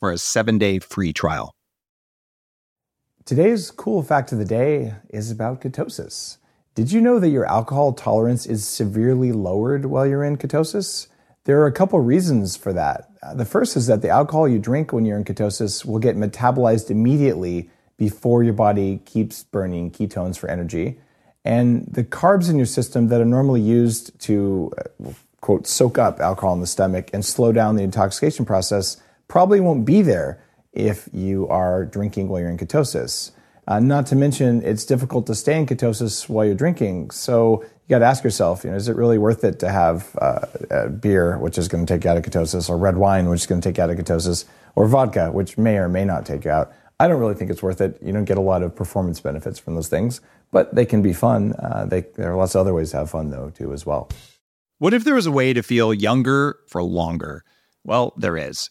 for a seven day free trial. Today's cool fact of the day is about ketosis. Did you know that your alcohol tolerance is severely lowered while you're in ketosis? There are a couple reasons for that. Uh, the first is that the alcohol you drink when you're in ketosis will get metabolized immediately before your body keeps burning ketones for energy. And the carbs in your system that are normally used to, uh, quote, soak up alcohol in the stomach and slow down the intoxication process probably won't be there if you are drinking while you're in ketosis. Uh, not to mention, it's difficult to stay in ketosis while you're drinking. So you got to ask yourself, you know, is it really worth it to have uh, beer, which is going to take you out of ketosis, or red wine, which is going to take you out of ketosis, or vodka, which may or may not take you out? I don't really think it's worth it. You don't get a lot of performance benefits from those things, but they can be fun. Uh, they, there are lots of other ways to have fun, though, too, as well. What if there was a way to feel younger for longer? Well, there is.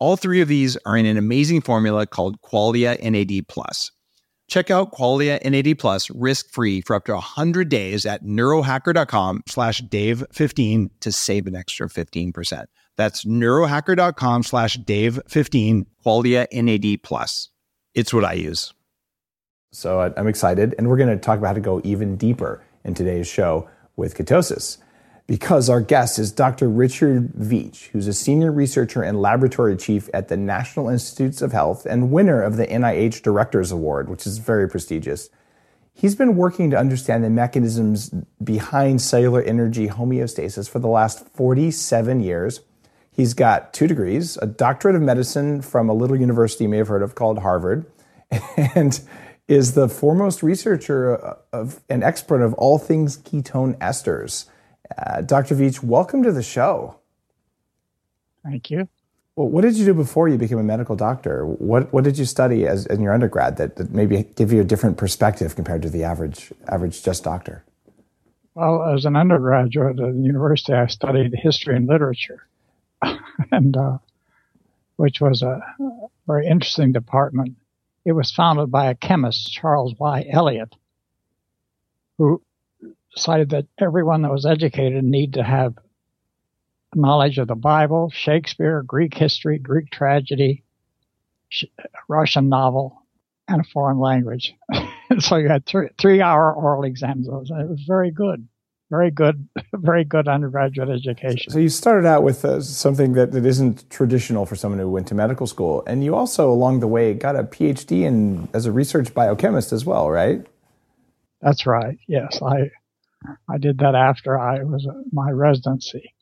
All three of these are in an amazing formula called Qualia NAD Plus. Check out Qualia NAD Plus risk-free for up to 100 days at neurohacker.com slash Dave15 to save an extra 15%. That's neurohacker.com slash Dave15, Qualia NAD Plus. It's what I use. So uh, I'm excited, and we're going to talk about how to go even deeper in today's show with ketosis because our guest is Dr. Richard Veech, who's a senior researcher and laboratory chief at the National Institutes of Health and winner of the NIH Directors Award, which is very prestigious. He's been working to understand the mechanisms behind cellular energy homeostasis for the last 47 years. He's got two degrees, a doctorate of medicine from a little university you may have heard of called Harvard, and is the foremost researcher uh, of an expert of all things ketone esters. Uh, Dr. Veech, welcome to the show. Thank you. Well, what did you do before you became a medical doctor? What What did you study as in your undergrad that, that maybe give you a different perspective compared to the average average just doctor? Well, as an undergraduate at the university, I studied history and literature, and uh, which was a very interesting department. It was founded by a chemist, Charles Y. Eliot, who decided that everyone that was educated need to have knowledge of the Bible, Shakespeare, Greek history, Greek tragedy, Russian novel, and a foreign language. so you had three, three hour oral exams. It was very good. very good, very good undergraduate education. So you started out with uh, something that, that isn't traditional for someone who went to medical school, and you also, along the way, got a PhD in as a research biochemist as well, right? That's right. Yes, I I did that after I was my residency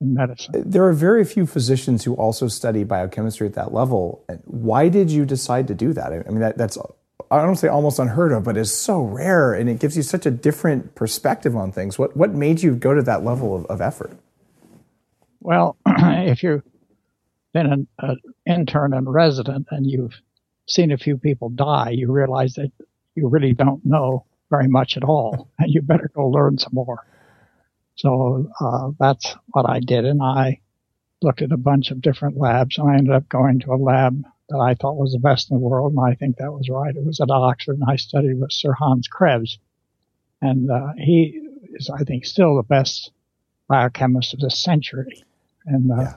in medicine. There are very few physicians who also study biochemistry at that level. Why did you decide to do that? I mean, that, that's I don't say almost unheard of, but it's so rare, and it gives you such a different perspective on things. What what made you go to that level of, of effort? Well, if you've been an, an intern and resident and you've seen a few people die, you realize that you really don't know very much at all, and you better go learn some more. So uh, that's what I did, and I looked at a bunch of different labs, and I ended up going to a lab that I thought was the best in the world, and I think that was right. It was at Oxford, and I studied with Sir Hans Krebs, and uh, he is, I think, still the best biochemist of this century, and uh, yeah.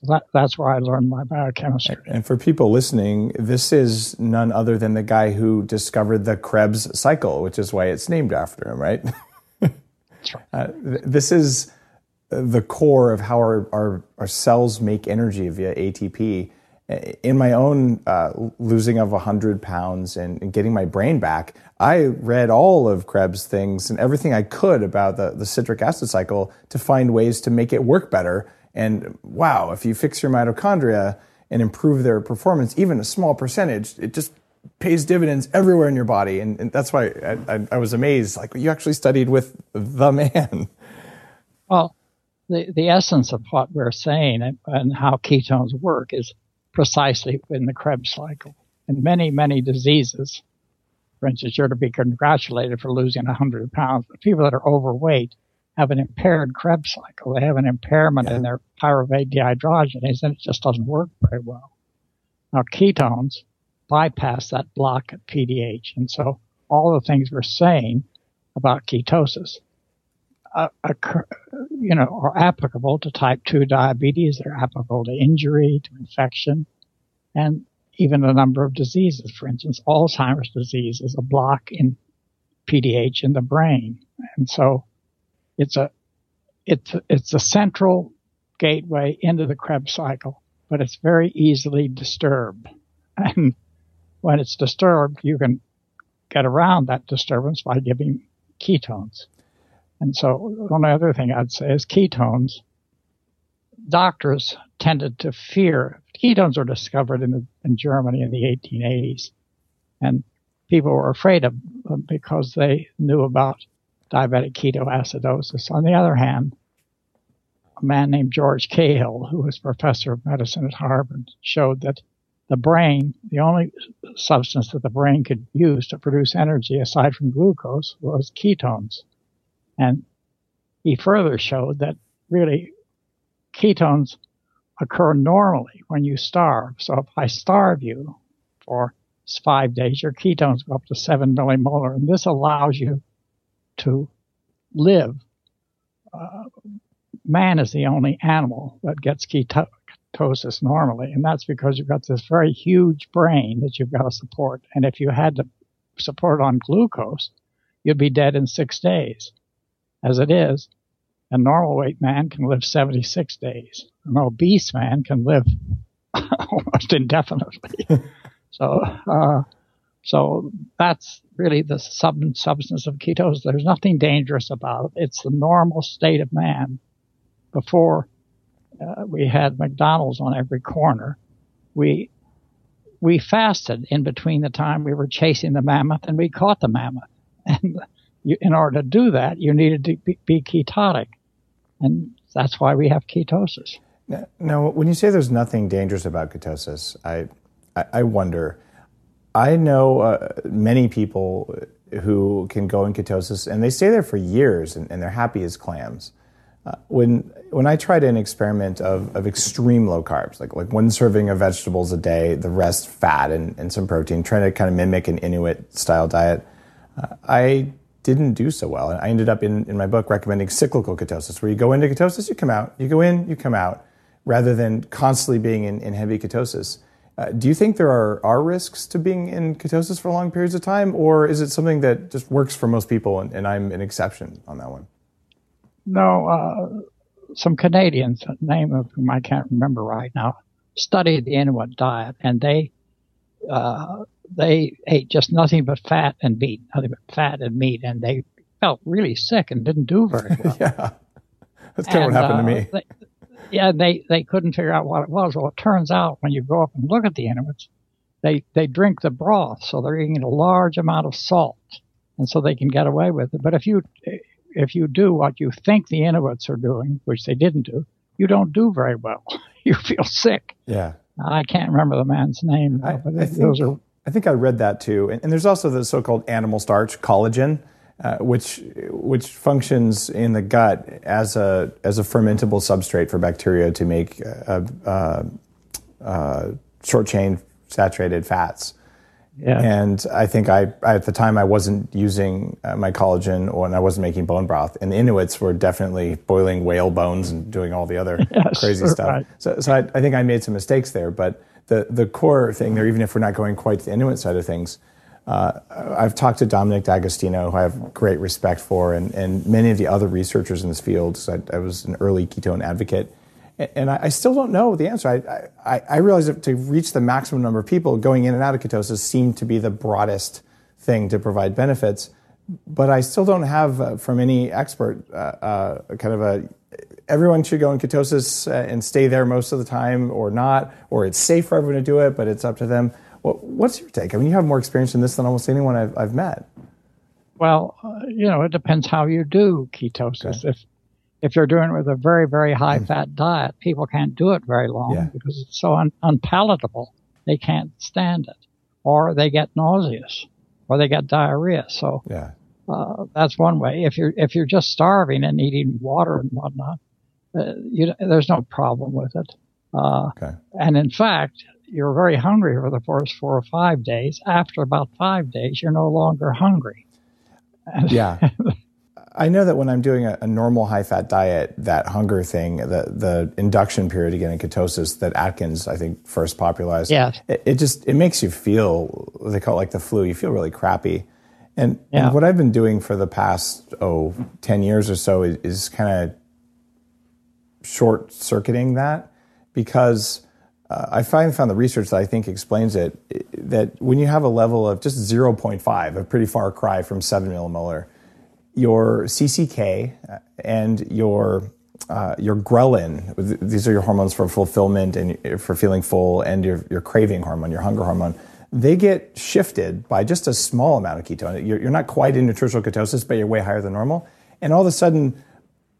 So that that's where I learned my biochemistry. And for people listening, this is none other than the guy who discovered the Krebs cycle, which is why it's named after him, right? right. Uh, this is the core of how our, our, our cells make energy via ATP in my own uh, losing of 100 pounds and, and, getting my brain back, I read all of Krebs' things and everything I could about the, the citric acid cycle to find ways to make it work better. And wow, if you fix your mitochondria and improve their performance, even a small percentage, it just pays dividends everywhere in your body. And, and that's why I, I, I was amazed. Like, you actually studied with the man. Well, the, the essence of what we're saying and, and how ketones work is precisely in the Krebs cycle. In many, many diseases, for instance, you're to be congratulated for losing 100 pounds, but people that are overweight have an impaired Krebs cycle. They have an impairment yeah. in their pyruvate dehydrogenase, and it just doesn't work very well. Now, ketones bypass that block at PDH, and so all the things we're saying about ketosis uh, occur, you know, are applicable to type 2 diabetes. They're applicable to injury, to infection, and even a number of diseases. For instance, Alzheimer's disease is a block in PDH in the brain. And so it's a, it's, it's a central gateway into the Krebs cycle, but it's very easily disturbed. And when it's disturbed, you can get around that disturbance by giving ketones. And so one other thing I'd say is ketones. Doctors tended to fear ketones were discovered in, the, in Germany in the 1880s, and people were afraid of them because they knew about diabetic ketoacidosis. On the other hand, a man named George Cahill, who was professor of medicine at Harvard, showed that the brain, the only substance that the brain could use to produce energy aside from glucose was ketones. And he further showed that really ketones occur normally when you starve. So if I starve you for five days, your ketones go up to seven millimolar, and this allows you to live. Uh, man is the only animal that gets ketosis normally, and that's because you've got this very huge brain that you've got to support. And if you had to support on glucose, you'd be dead in six days as it is, a normal weight man can live 76 days. An obese man can live almost indefinitely. so, uh, so that's really the sub- substance of ketosis. There's nothing dangerous about it. It's the normal state of man. Before uh, we had McDonald's on every corner, we we fasted in between the time we were chasing the mammoth and we caught the mammoth. And you, in order to do that, you needed to be, be ketotic. And that's why we have ketosis. Now, now, when you say there's nothing dangerous about ketosis, I, I, I wonder. I know uh, many people who can go in ketosis and they stay there for years and, and they're happy as clams. Uh, when when I tried an experiment of, of extreme low carbs, like like one serving of vegetables a day, the rest fat and, and some protein, trying to kind of mimic an Inuit style diet, uh, I didn't do so well. And I ended up in, in my book recommending cyclical ketosis, where you go into ketosis, you come out, you go in, you come out, rather than constantly being in, in heavy ketosis. Uh, do you think there are, are risks to being in ketosis for long periods of time, or is it something that just works for most people and, and I'm an exception on that one? no, uh, some Canadians, the name of whom I can't remember right now, studied the Inuit diet, and they uh, they ate just nothing but fat and meat, nothing but fat and meat, and they felt really sick and didn't do very well. yeah, that's kind of what happened to me. Yeah, they they couldn't figure out what it was. Well, it turns out when you go up and look at the Inuits, they they drink the broth, so they're eating a large amount of salt, and so they can get away with it. But if you if you do what you think the Inuits are doing, which they didn't do, you don't do very well. you feel sick. Yeah. I can't remember the man's name, I, but I think, those are. I think I read that too. And, and there's also the so-called animal starch, collagen, uh, which which functions in the gut as a as a fermentable substrate for bacteria to make uh, uh, uh short chain saturated fats. Yeah. And I think I, at the time I wasn't using my collagen or, and I wasn't making bone broth. And the Inuits were definitely boiling whale bones and doing all the other crazy stuff. Right. So, so I, I, think I made some mistakes there. But the, the core thing there, even if we're not going quite to the Inuit side of things, uh, I've talked to Dominic D'Agostino, who I have great respect for, and, and many of the other researchers in this field. So I, I was an early ketone advocate and I, still don't know the answer. I, I, I realize that to reach the maximum number of people going in and out of ketosis seemed to be the broadest thing to provide benefits, but I still don't have uh, from any expert uh, uh, kind of a everyone should go in ketosis uh, and stay there most of the time or not, or it's safe for everyone to do it, but it's up to them. What's your take? I mean, you have more experience in this than almost anyone I've, I've met. Well, uh, you know, it depends how you do ketosis. Okay. If if you're doing it with a very, very high mm. fat diet, people can't do it very long yeah. because it's so un- unpalatable. They can't stand it, or they get nauseous, or they get diarrhea. So yeah. uh, that's one way. If you're if you're just starving and eating water and whatnot, uh, you, there's no problem with it. Uh, okay. And in fact, you're very hungry for the first four or five days. After about five days, you're no longer hungry. yeah. I know that when I'm doing a, a normal high fat diet, that hunger thing, the the induction period again in ketosis that Atkins I think first popularized. Yeah. It, it just it makes you feel they call it like the flu. You feel really crappy. And, yeah. and what I've been doing for the past oh 10 years or so is, is kind of short circuiting that because uh, I finally found the research that I think explains it that when you have a level of just 0.5, a pretty far cry from 7 millimolar, your CCK and your uh, your ghrelin, these are your hormones for fulfillment and for feeling full, and your, your craving hormone, your hunger hormone, they get shifted by just a small amount of ketone. You're, you're not quite in nutritional ketosis, but you're way higher than normal. And all of a sudden,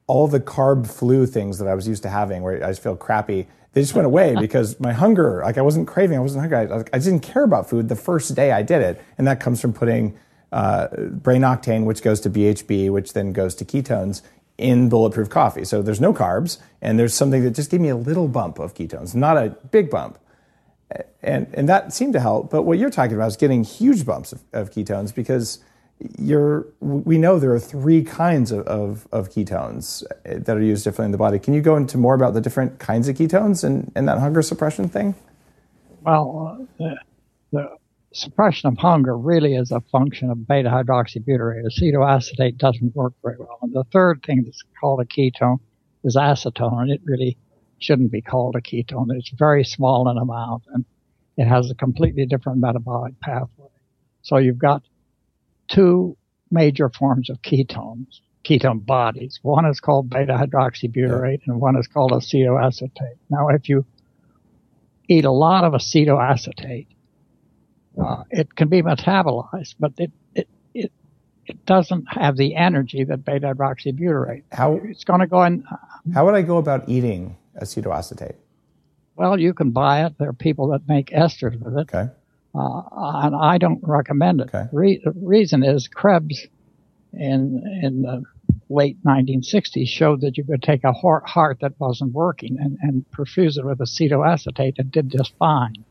all the carb flu things that I was used to having, where I just feel crappy, they just went away because my hunger, like I wasn't craving, I wasn't hungry. I, I didn't care about food the first day I did it. And that comes from putting uh, brain octane, which goes to BHB, which then goes to ketones in bulletproof coffee. So there's no carbs, and there's something that just gave me a little bump of ketones, not a big bump. And, and that seemed to help. But what you're talking about is getting huge bumps of, of ketones because you're, we know there are three kinds of, of, of, ketones that are used differently in the body. Can you go into more about the different kinds of ketones and, and that hunger suppression thing? Well, uh, the, the suppression of hunger really is a function of beta hydroxybutyrate. Acetoacetate doesn't work very well. And the third thing that's called a ketone is acetone, and it really shouldn't be called a ketone. It's very small in amount and it has a completely different metabolic pathway. So you've got two major forms of ketones, ketone bodies. One is called beta hydroxybutyrate and one is called acetoacetate. Now, if you eat a lot of acetoacetate, uh, it can be metabolized, but it, it, it, it doesn't have the energy that beta hydroxybutyrate. How it's going to go in. Uh, how would I go about eating acetoacetate? Well, you can buy it. There are people that make esters with it. Okay. Uh, and I don't recommend it. Okay. Re- the reason is Krebs in in the late 1960s showed that you could take a heart that wasn't working and, and perfuse it with acetoacetate and did just fine.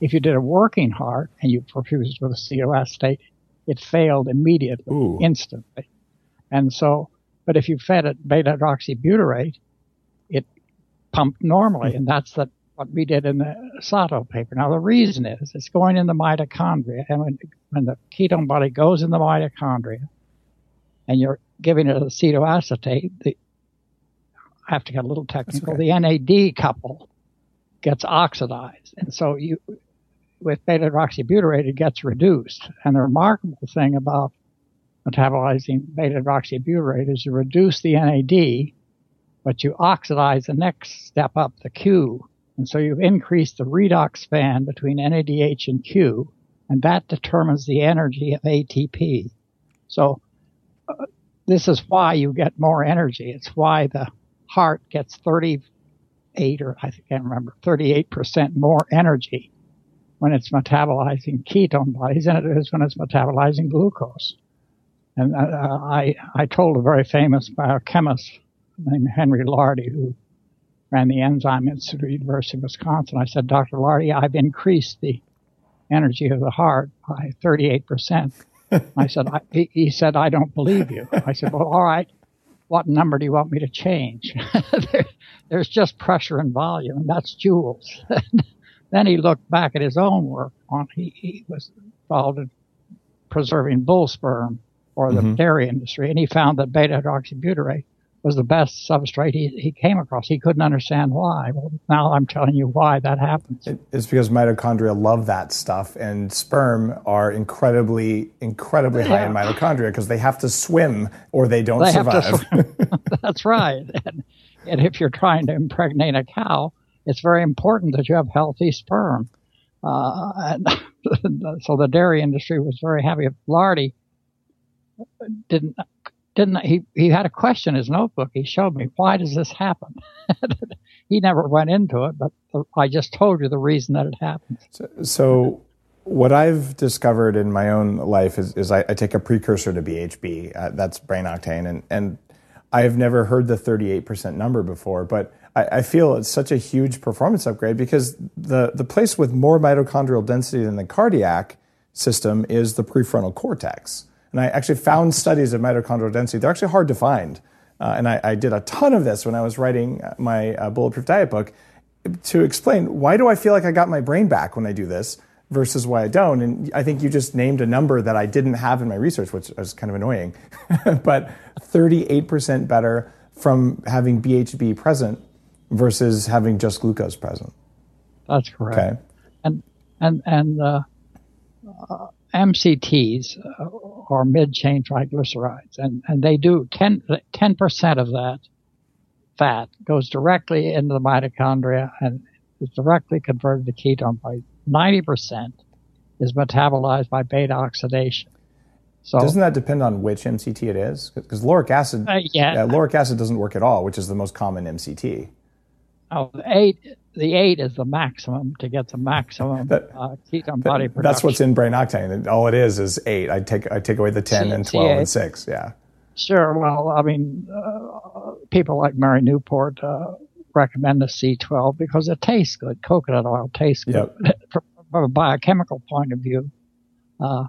If you did a working heart and you perfused with acetoacetate, it failed immediately, Ooh. instantly. And so, but if you fed it beta hydroxybutyrate, it pumped normally, and that's the, what we did in the Sato paper. Now the reason is it's going in the mitochondria, and when, when the ketone body goes in the mitochondria, and you're giving it acetoacetate, the I have to get a little technical. Okay. The NAD couple gets oxidized, and so you with beta hydroxybutyrate it gets reduced. And the remarkable thing about metabolizing beta hydroxybutyrate is you reduce the NAD, but you oxidize the next step up, the Q. And so you've increased the redox span between NADH and Q, and that determines the energy of ATP. So uh, this is why you get more energy. It's why the heart gets 38 or I can't remember 38% more energy when it's metabolizing ketone bodies than it is when it's metabolizing glucose. And uh, I I told a very famous biochemist named Henry Lardy who ran the Enzyme Institute at the University of Wisconsin. I said, Dr. Lardy, I've increased the energy of the heart by 38 percent. I said, I, he, he said, I don't believe you. I said, well, all right. What number do you want me to change? there, there's just pressure and volume, and that's joules. then he looked back at his own work on, he, he was involved in preserving bull sperm for the mm-hmm. dairy industry, and he found that beta hydroxybutyrate was the best substrate he, he came across. He couldn't understand why. Well, now I'm telling you why that happens. It's because mitochondria love that stuff, and sperm are incredibly, incredibly yeah. high in mitochondria because they have to swim or they don't they survive. That's right. And, and if you're trying to impregnate a cow, it's very important that you have healthy sperm. Uh, and so the dairy industry was very happy. Lardy didn't didn't he he had a question in his notebook. He showed me why does this happen? He never went into it but i just told you the reason that it happened. So, so what i've discovered in my own life is, is I, I, take a precursor to bhb uh, that's brain octane. And, and i've never heard the 38% number before but I, I feel it's such a huge performance upgrade because the, the place with more mitochondrial density than the cardiac system is the prefrontal cortex and I actually found studies of mitochondrial density. They're actually hard to find. Uh, and I, I, did a ton of this when I was writing my uh, Bulletproof Diet book to explain why do I feel like I got my brain back when I do this versus why I don't. And I think you just named a number that I didn't have in my research, which was kind of annoying. but 38% better from having BHB present versus having just glucose present. That's correct. Okay. And and and uh, uh, MCTs uh, are mid-chain triglycerides, and, and they do 10 percent of that fat goes directly into the mitochondria and is directly converted to ketone by 90 percent is metabolized by beta oxidation. So doesn't that depend on which MCT it is? Because lauric acid, uh, yeah. yeah, lauric acid doesn't work at all, which is the most common MCT. Oh, eight the eight is the maximum to get the maximum that, uh, ketone body production. That's what's in brain octane. All it is is eight. I take I take away the ten C- and twelve C8. and six. Yeah. Sure. Well, I mean, uh, people like Mary Newport uh, recommend the C12 because it tastes good. Coconut oil tastes good. Yep. From a biochemical point of view, uh,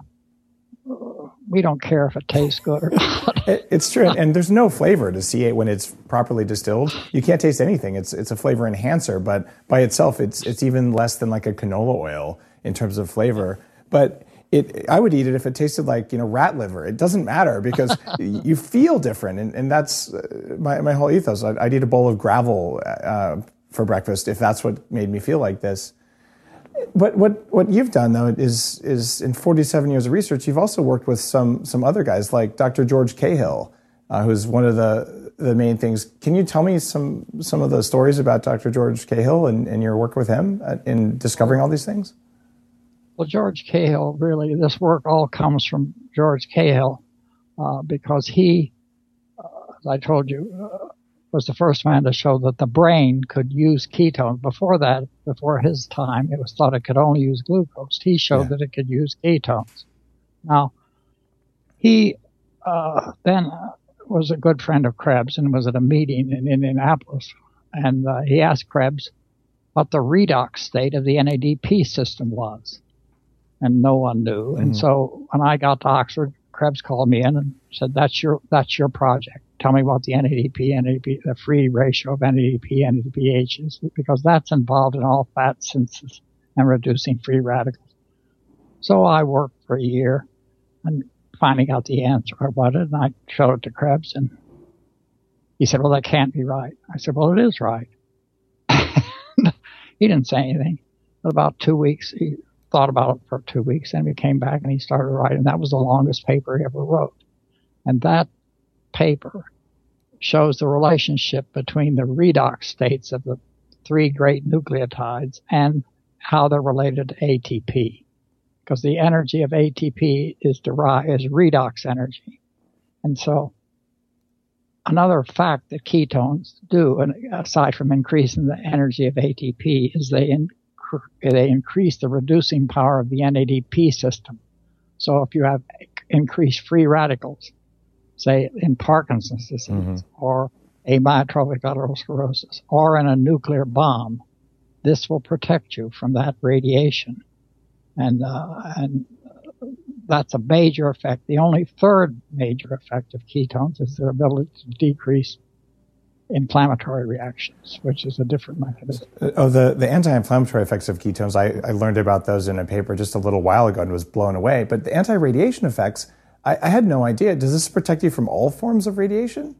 we don't care if it tastes good or not. it's true, and there's no flavor to C8 when it's properly distilled. You can't taste anything. It's it's a flavor enhancer, but by itself, it's it's even less than like a canola oil in terms of flavor. But it, I would eat it if it tasted like you know rat liver. It doesn't matter because you feel different, and, and that's uh, my my whole ethos. I'd, I'd eat a bowl of gravel uh, for breakfast if that's what made me feel like this. But what, what you've done though is is in 47 years of research, you've also worked with some some other guys like Dr. George Cahill, uh, who's one of the the main things. Can you tell me some some of the stories about Dr. George Cahill and, and your work with him in discovering all these things? Well, George Cahill really this work all comes from George Cahill uh, because he, uh, as I told you, uh, was the first man to show that the brain could use ketones. Before that, before his time, it was thought it could only use glucose. He showed yeah. that it could use ketones. Now, he uh, then was a good friend of Krebs and was at a meeting in Indianapolis. And uh, he asked Krebs what the redox state of the NADP system was. And no one knew. Mm. And so when I got to Oxford, Krebs called me in and said, "That's your that's your project. Tell me about the NADP, NADP, the free ratio of NADP, NADPH is, because that's involved in all fat synthesis and reducing free radicals." So I worked for a year and finally got the answer I wanted, and I showed it to Krebs, and he said, well, that can't be right. I said, well, it is right. he didn't say anything. But about two weeks, he thought about it for two weeks, and he came back and he started writing. That was the longest paper he ever wrote. And that paper shows the relationship between the redox states of the three great nucleotides and how they're related to ATP. Because the energy of ATP is derived is redox energy. And so another fact that ketones do, aside from increasing the energy of ATP, is they they increase the reducing power of the NADP system. So if you have increased free radicals, say in Parkinson's disease mm-hmm. or amyotrophic lateral sclerosis or in a nuclear bomb, this will protect you from that radiation. And, uh, and that's a major effect. The only third major effect of ketones is their ability to decrease inflammatory reactions, which is a different mechanism. Oh, the, the anti-inflammatory effects of ketones, I, I learned about those in a paper just a little while ago and was blown away. But the anti-radiation effects, I, I had no idea. Does this protect you from all forms of radiation?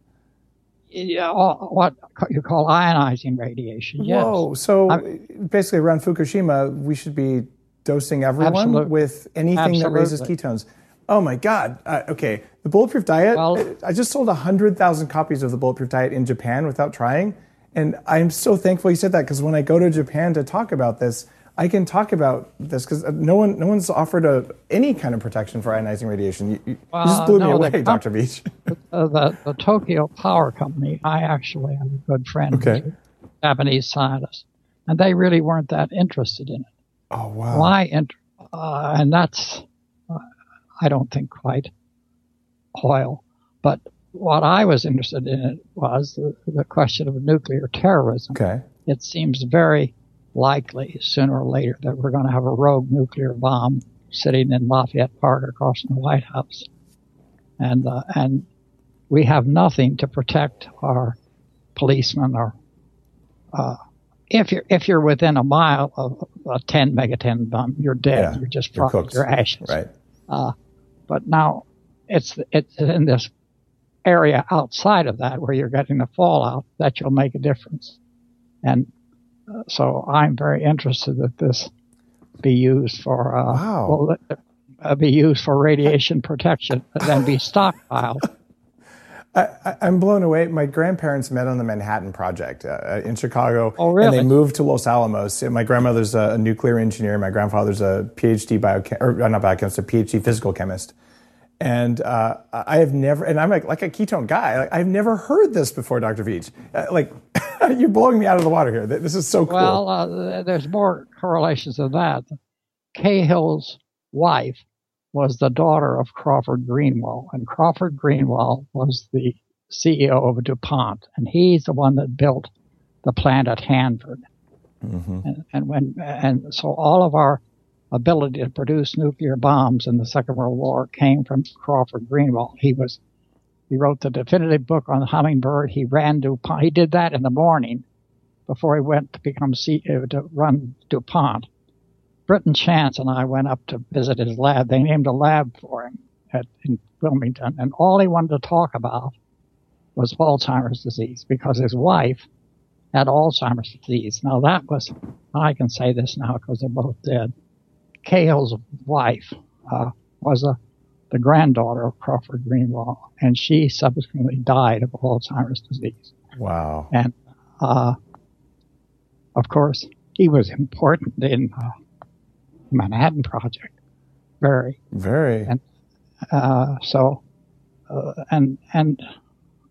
Yeah, what you call ionizing radiation. Yes. Whoa! So I'm, basically, around Fukushima, we should be dosing everyone absolutely. with anything absolutely. that raises ketones. Oh my God. Uh, okay. The Bulletproof Diet, well, I just sold 100,000 copies of the Bulletproof Diet in Japan without trying. And I'm so thankful you said that because when I go to Japan to talk about this, I can talk about this because uh, no one, no one's offered a, any kind of protection for ionizing radiation. You, you, well, just blew no, me away, Dr. Veech. The, uh, the, the, Tokyo Power Company, I actually am a good friend okay. with Japanese scientists, and they really weren't that interested in it. Oh, wow. Why? And, uh, and that's uh, I don't think quite oil. But what I was interested in it was the, the question of nuclear terrorism. Okay. It seems very likely sooner or later that we're going to have a rogue nuclear bomb sitting in Lafayette Park across from the White House, and uh, and we have nothing to protect our policemen or uh, if you're if you're within a mile of a 10 megaton bomb, you're dead. Yeah, you're just you're, you're ashes. Right. Uh, but now it's it's in this area outside of that where you're getting the fallout that you'll make a difference. And so I'm very interested that this be used for uh, wow. well, uh, be used for radiation protection and then be stockpiled. I, am blown away. My grandparents met on the Manhattan Project uh, in Chicago, oh, really? and they moved to Los Alamos. My grandmother's a, nuclear engineer. My grandfather's a PhD biochem, or uh, not biochemist, a PhD physical chemist. And uh, I have never, and I'm like, like a ketone guy. Like, I've never heard this before, Dr. Veech. Uh, like, you're blowing me out of the water here. This is so cool. Well, uh, there's more correlations than that. Cahill's wife was the daughter of Crawford Greenewalt, and Crawford Greenewalt was the CEO of DuPont, and he's the one that built the plant at Hanford. Mm-hmm. And, and, when and so all of our ability to produce nuclear bombs in the Second World War came from Crawford Greenewalt. He was he wrote the definitive book on the hummingbird. He ran DuPont. He did that in the morning before he went to become CEO to run DuPont. Britton Chance and I went up to visit his lab. They named a lab for him at, in Wilmington, and all he wanted to talk about was Alzheimer's disease because his wife had Alzheimer's disease. Now that was, I can say this now because they're both dead. Cahill's wife uh, was a, the granddaughter of Crawford Greenewalt, and she subsequently died of Alzheimer's disease. Wow. And uh, of course, he was important in uh, Manhattan Project. Very. Very. And uh, so, uh, and and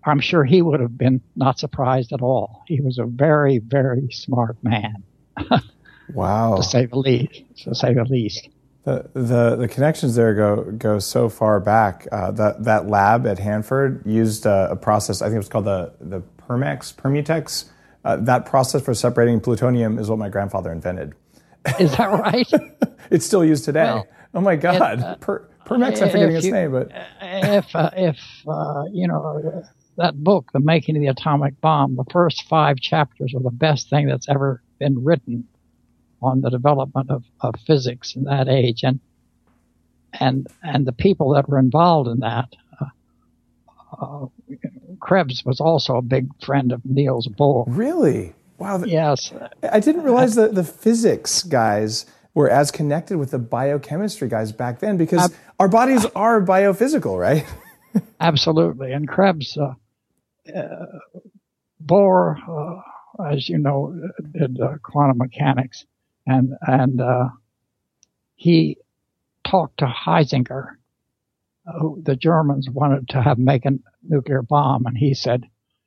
I'm sure he would have been not surprised at all. He was a very very smart man. wow. To say the least. To say the least. The, the, the connections there go go so far back. Uh, that that lab at Hanford used a, a, process. I think it was called the the Permex Permutex. Uh, that process for separating plutonium is what my grandfather invented. Is that right? it's still used today. Well, oh my God, uh, per, Permex. I'm forgetting its name, but if uh, if uh, you know that book, The Making of the Atomic Bomb, the first five chapters are the best thing that's ever been written on the development of, of physics in that age, and and and the people that were involved in that. Uh, uh Krebs was also a big friend of Niels Bohr. Really? Wow. Yes, I didn't realize that the physics guys were as connected with the biochemistry guys back then because our bodies are biophysical, right? absolutely. And Krebs, uh, uh, Bohr, uh, as you know, did uh, quantum mechanics, and and uh, he talked to Heisinger, who the Germans wanted to have make a nuclear bomb, and he said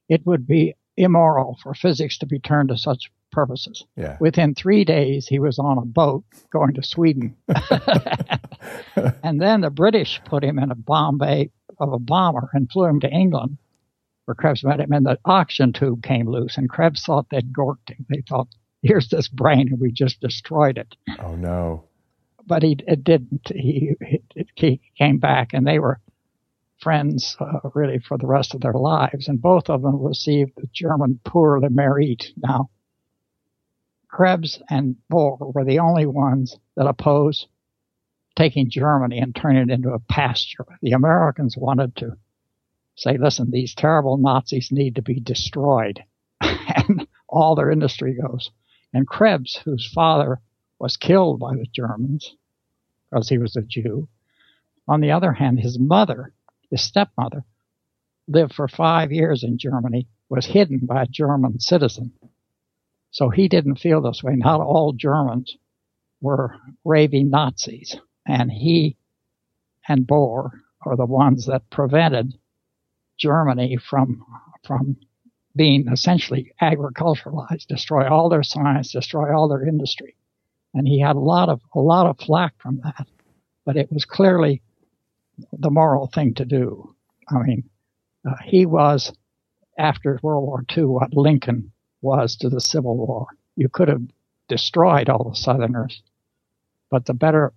it would be immoral for physics to be turned to such purposes. Yeah. Within three days, he was on a boat going to Sweden. and then the British put him in a bomb bay of a bomber and flew him to England where Krebs met him. And the oxygen tube came loose, and Krebs thought they'd gorked him. They thought, here's this brain, and we just destroyed it. Oh no. But he it didn't. He, he came back, and they were friends uh, really for the rest of their lives. And both of them received the German Pour le Mérite. Now, Krebs and Bohr were the only ones that opposed taking Germany and turning it into a pasture. The Americans wanted to say, listen, these terrible Nazis need to be destroyed. and all their industry goes. And Krebs, whose father was killed by the Germans because he was a Jew, on the other hand, his mother, his stepmother, lived for five years in Germany, was hidden by a German citizen. So he didn't feel this way. Not all Germans were raving Nazis. And he and Bohr are the ones that prevented Germany from, from being essentially agriculturalized, destroy all their science, destroy all their industry. And he had a lot of, a lot of flack from that. But it was clearly the moral thing to do. I mean, uh, he was, after World War II, what Lincoln was to the Civil War. You could have destroyed all the Southerners, but the better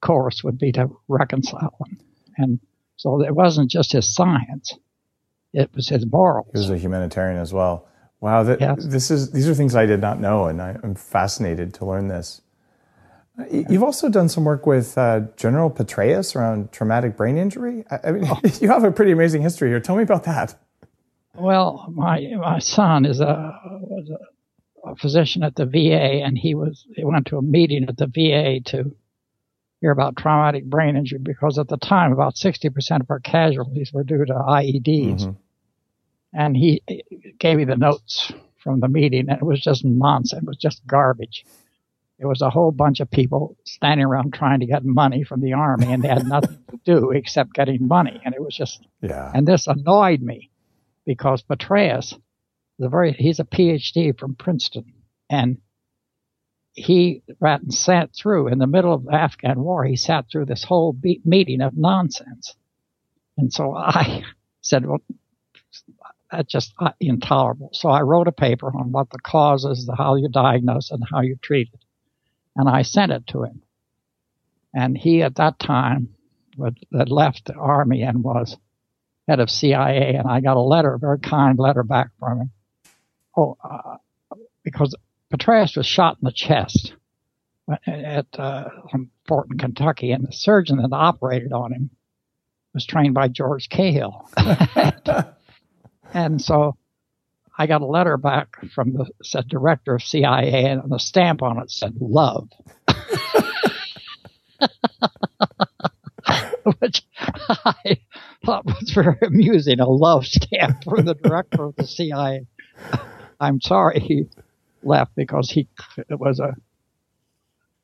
course would be to reconcile them. And so it wasn't just his science; it was his morals. He was a humanitarian as well. Wow, that, Yes. this is these are things I did not know, and I, I'm fascinated to learn this. You've also done some work with uh, General Petraeus around traumatic brain injury. I, I mean, you have a pretty amazing history here. Tell me about that. Well, my my son is a was a, a physician at the VA, and he was he went to a meeting at the VA to hear about traumatic brain injury because at the time about sixty percent of our casualties were due to IEDs, and he gave me the notes from the meeting, and it was just nonsense. It was just garbage. It was a whole bunch of people standing around trying to get money from the army, and they had nothing to do except getting money, and it was just Yeah. and this annoyed me because Petraeus, the very he's a PhD from Princeton, and he sat through in the middle of the Afghan war. He sat through this whole meeting of nonsense, and so I said, "Well, just uh, intolerable." So I wrote a paper on what the causes, the how you diagnose, and how you treat it, and I sent it to him. And he, at that time, had had left the army and was head of CIA, and I got a letter, a very kind letter back from him. Oh, uh, because Petraeus was shot in the chest at uh, from Fortin, Kentucky, and the surgeon that operated on him was trained by George Cahill. and so I got a letter back from the said director of CIA, and the stamp on it said "Love." which I thought was very amusing, a love stamp from the director of the CIA. I'm sorry he left because he it was a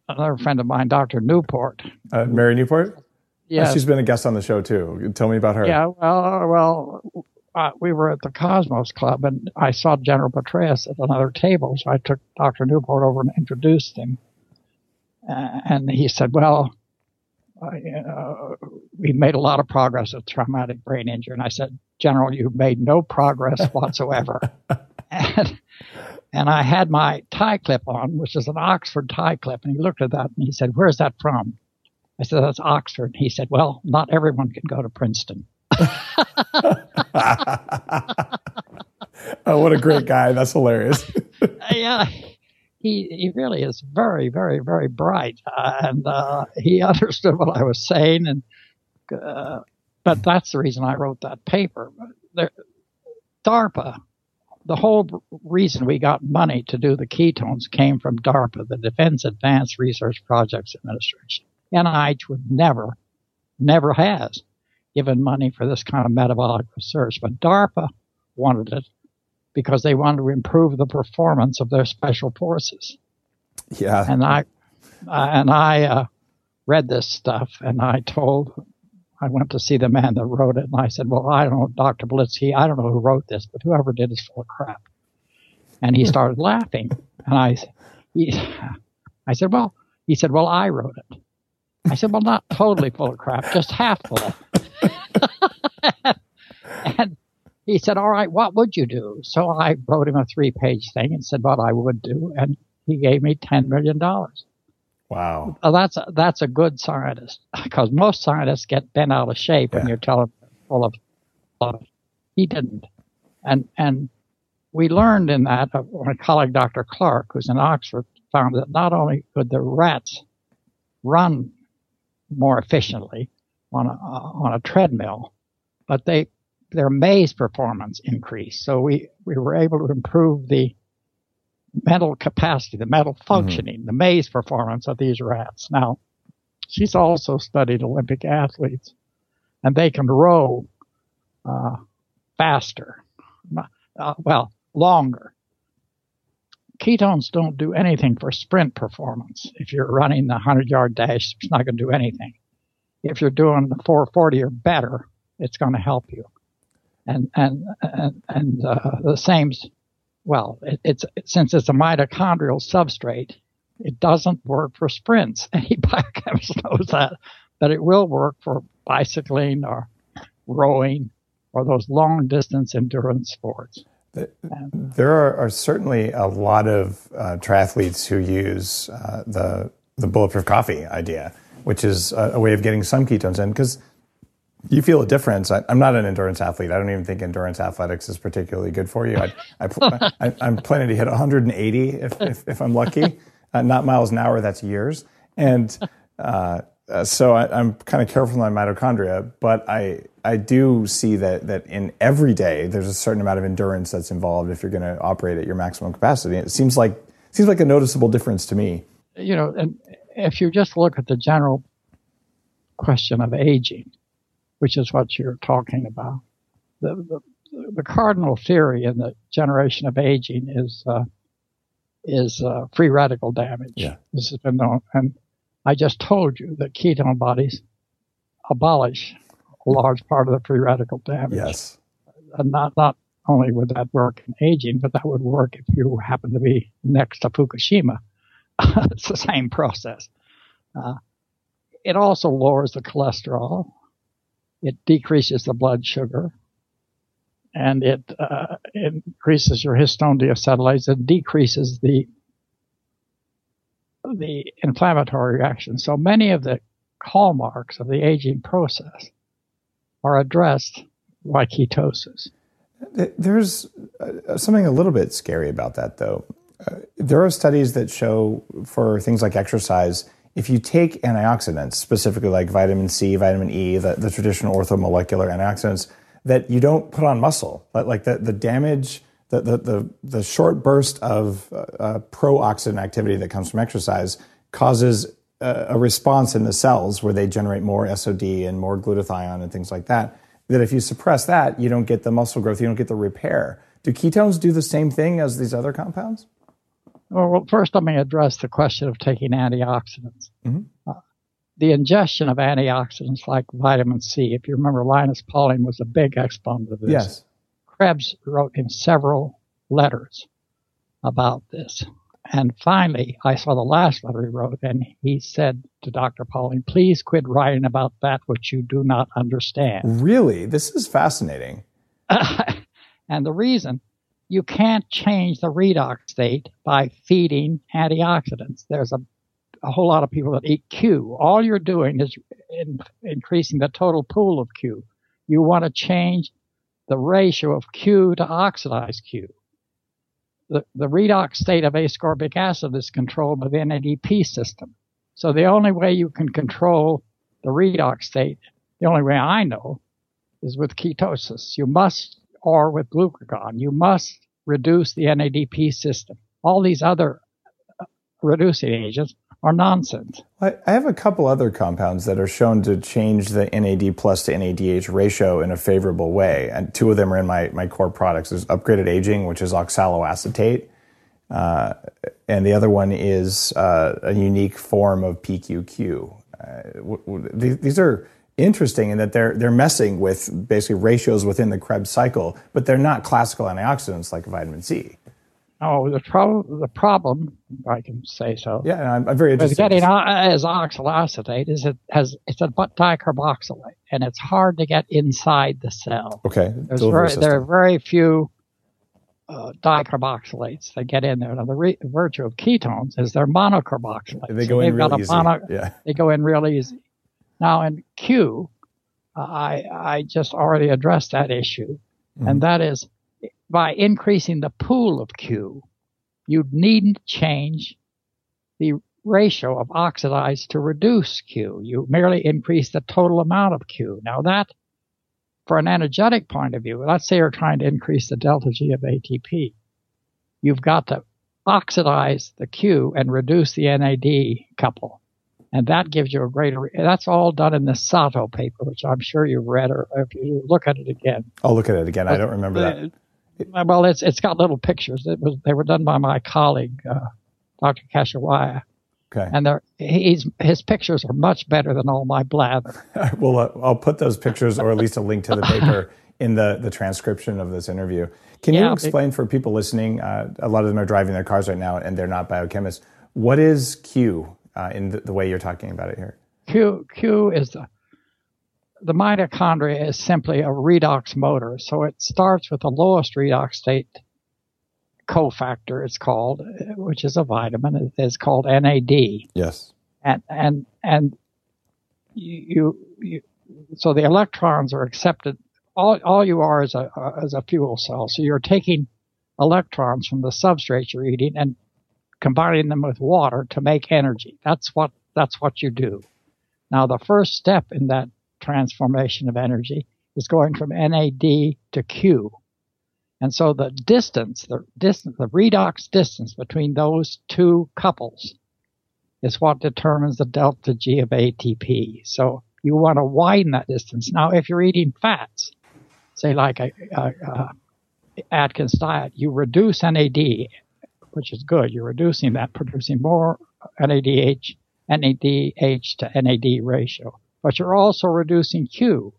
another friend of mine, Dr. Newport. Uh, Mary Newport? Yeah, She's been a guest on the show too. Tell me about her. yeah. Well, well, uh, we were at the Cosmos Club, and I saw General Petraeus at another table, so I took Dr. Newport over and introduced him. Uh, and he said, "Well, I, uh, we made a lot of progress with traumatic brain injury." And I said, "General, you've made no progress whatsoever." and, and I had my tie clip on, which is an Oxford tie clip, and he looked at that and he said, "Where's that from?" I said, "That's Oxford." He said, "Well, not everyone can go to Princeton." Oh, what a great guy. That's hilarious. yeah, he he really is very, very, very bright, uh, and uh, he understood what I was saying, and uh, but that's the reason I wrote that paper. There, DARPA, the whole reason we got money to do the ketones came from DARPA, the Defense Advanced Research Projects Administration. NIH would never, never has given money for this kind of metabolic research, but DARPA wanted it because they wanted to improve the performance of their special forces. Yeah. And I, uh, and I uh, read this stuff, and I told, I went to see the man that wrote it, and I said, "Well, I don't know, Dr. Belitsky, I don't know who wrote this, but whoever did is full of crap." And he started laughing, and I, he, I said, "Well," he said, "Well, I wrote it." I said, "Well, not totally full of crap, just half full." and he said, All right, what would you do? So I wrote him a three page thing and said what I would do. And he gave me $10 million. Wow. That's, a, that's a good scientist because most scientists get bent out of shape yeah. when you're telling full of love. He didn't. And, and we learned in that, uh, my colleague Dr. Clarke, who's in Oxford, found that not only could the rats run more efficiently on a, on a treadmill, but they their maze performance increased. So we, we were able to improve the mental capacity, the mental mm-hmm. functioning, mm-hmm. the maze performance of these rats. Now, she's also studied Olympic athletes, and they can row uh, faster, uh, well, longer. Ketones don't do anything for sprint performance. If you're running the 100 yard dash, it's not going to do anything. If you're doing the 440 or better, it's going to help you and and and, and uh, the same. Well, it, it's since it's a mitochondrial substrate, it doesn't work for sprints. Any biochemist knows that, but it will work for bicycling or rowing or those long distance endurance sports. There are, are, certainly a lot of uh, triathletes who use uh, the the bulletproof coffee idea, which is a, a way of getting some ketones in because you feel a difference. I, am not an endurance athlete. I don't even think endurance athletics is particularly good for you. I, I, am planning to hit 180 if, if, if I'm lucky, uh, not miles an hour. That's years. And uh, uh, so I, am kind of careful my mitochondria, but I I do see that that in every day there's a certain amount of endurance that's involved if you're going to operate at your maximum capacity. It seems like seems like a noticeable difference to me. You know, and if you just look at the general question of aging, which is what you're talking about. The, the, the cardinal theory in the generation of aging is uh, is uh, free radical damage. Yeah. This has been known, and I just told you that ketone bodies abolish a large part of the free radical damage. Yes, and not not only would that work in aging, but that would work if you happen to be next to Fukushima. it's the same process. Uh, it also lowers the cholesterol it decreases the blood sugar and it uh, increases your histone deacetylase. It decreases the the inflammatory reaction. So many of the hallmarks of the aging process are addressed by ketosis. There's uh, something a little bit scary about that, though. There are studies that show for things like exercise if you take antioxidants, specifically like vitamin C, vitamin E, the, the traditional orthomolecular antioxidants, that you don't put on muscle, like the, the damage, the, the, the, the short burst of uh, uh, pro-oxidant activity that comes from exercise causes a, a response in the cells where they generate more SOD and more glutathione and things like that. That if you suppress that, you don't get the muscle growth, you don't get the repair. Do ketones do the same thing as these other compounds? Well, first, let me address the question of taking antioxidants. Mm-hmm. Uh, the ingestion of antioxidants like vitamin C, if you remember, Linus Pauling was a big exponent of this. Yes. Krebs wrote in several letters about this. And finally, I saw the last letter he wrote, and he said to Dr. Pauling, please quit writing about that which you do not understand. Really? This is fascinating. and the reason you can't change the redox state by feeding antioxidants. There's a, a whole lot of people that eat Q. All you're doing is in, increasing the total pool of Q. You want to change the ratio of Q to oxidized Q. The, the redox state of ascorbic acid is controlled by the NADP system. So the only way you can control the redox state, the only way I know, is with ketosis. You must or with glucagon. You must reduce the NADP system. All these other uh, reducing agents are nonsense. I have a couple other compounds that are shown to change the NAD plus to NADH ratio in a favorable way. And two of them are in my, my core products. There's upgraded aging, which is oxaloacetate. Uh, and the other one is uh, a unique form of PQQ. Uh, w- w- these are interesting in that they're they're messing with basically ratios within the Krebs cycle, but they're not classical antioxidants like vitamin C. Oh, the problem, the problem, I can say so. Yeah, I'm, I'm very interested. With getting as oxaloacetate is it has it's a dicarboxylate, and it's hard to get inside the cell. Okay, very, there are very few uh, dicarboxylates that get in there. Now, the re- virtue of ketones is they're monocarboxylates. They go so in real easy. Mono- yeah. They go in real easy. Now, in Q, uh, I I just already addressed that issue, mm-hmm. and that is by increasing the pool of Q, you needn't change the ratio of oxidized to reduce Q. You merely increase the total amount of Q. Now that, for an energetic point of view, let's say you're trying to increase the delta G of ATP, you've got to oxidize the Q and reduce the NAD couple. And that gives you a greater, that's all done in the Sato paper, which I'm sure you've read or if you look at it again. I'll look at it again. I don't remember that well, it's it's got little pictures. It was they were done by my colleague, uh, Dr. Kashiwaya. Okay. And he's, his pictures are much better than all my blather. well, uh, I'll put those pictures or at least a link to the paper in the, the transcription of this interview. Can yeah, you explain for people listening? Uh, a lot of them are driving their cars right now and they're not biochemists. What is Q uh, in the, the, way you're talking about it here? Q Q is the the mitochondria is simply a redox motor. So it starts with the lowest redox state cofactor, it's called, which is a vitamin. It's called NAD. Yes. And, and, and you, you, so the electrons are accepted. All, all you are is a, is a fuel cell. So you're taking electrons from the substrate you're eating and combining them with water to make energy. That's what, that's what you do. Now, the first step in that transformation of energy is going from NAD to Q. And so the distance, the distance, the redox distance between those two couples is what determines the delta G of ATP. So you want to widen that distance. Now, if you're eating fats, say like a, a, a Atkins diet, you reduce NAD, which is good. You're reducing that, producing more NADH, NADH to NAD ratio but you're also reducing Q.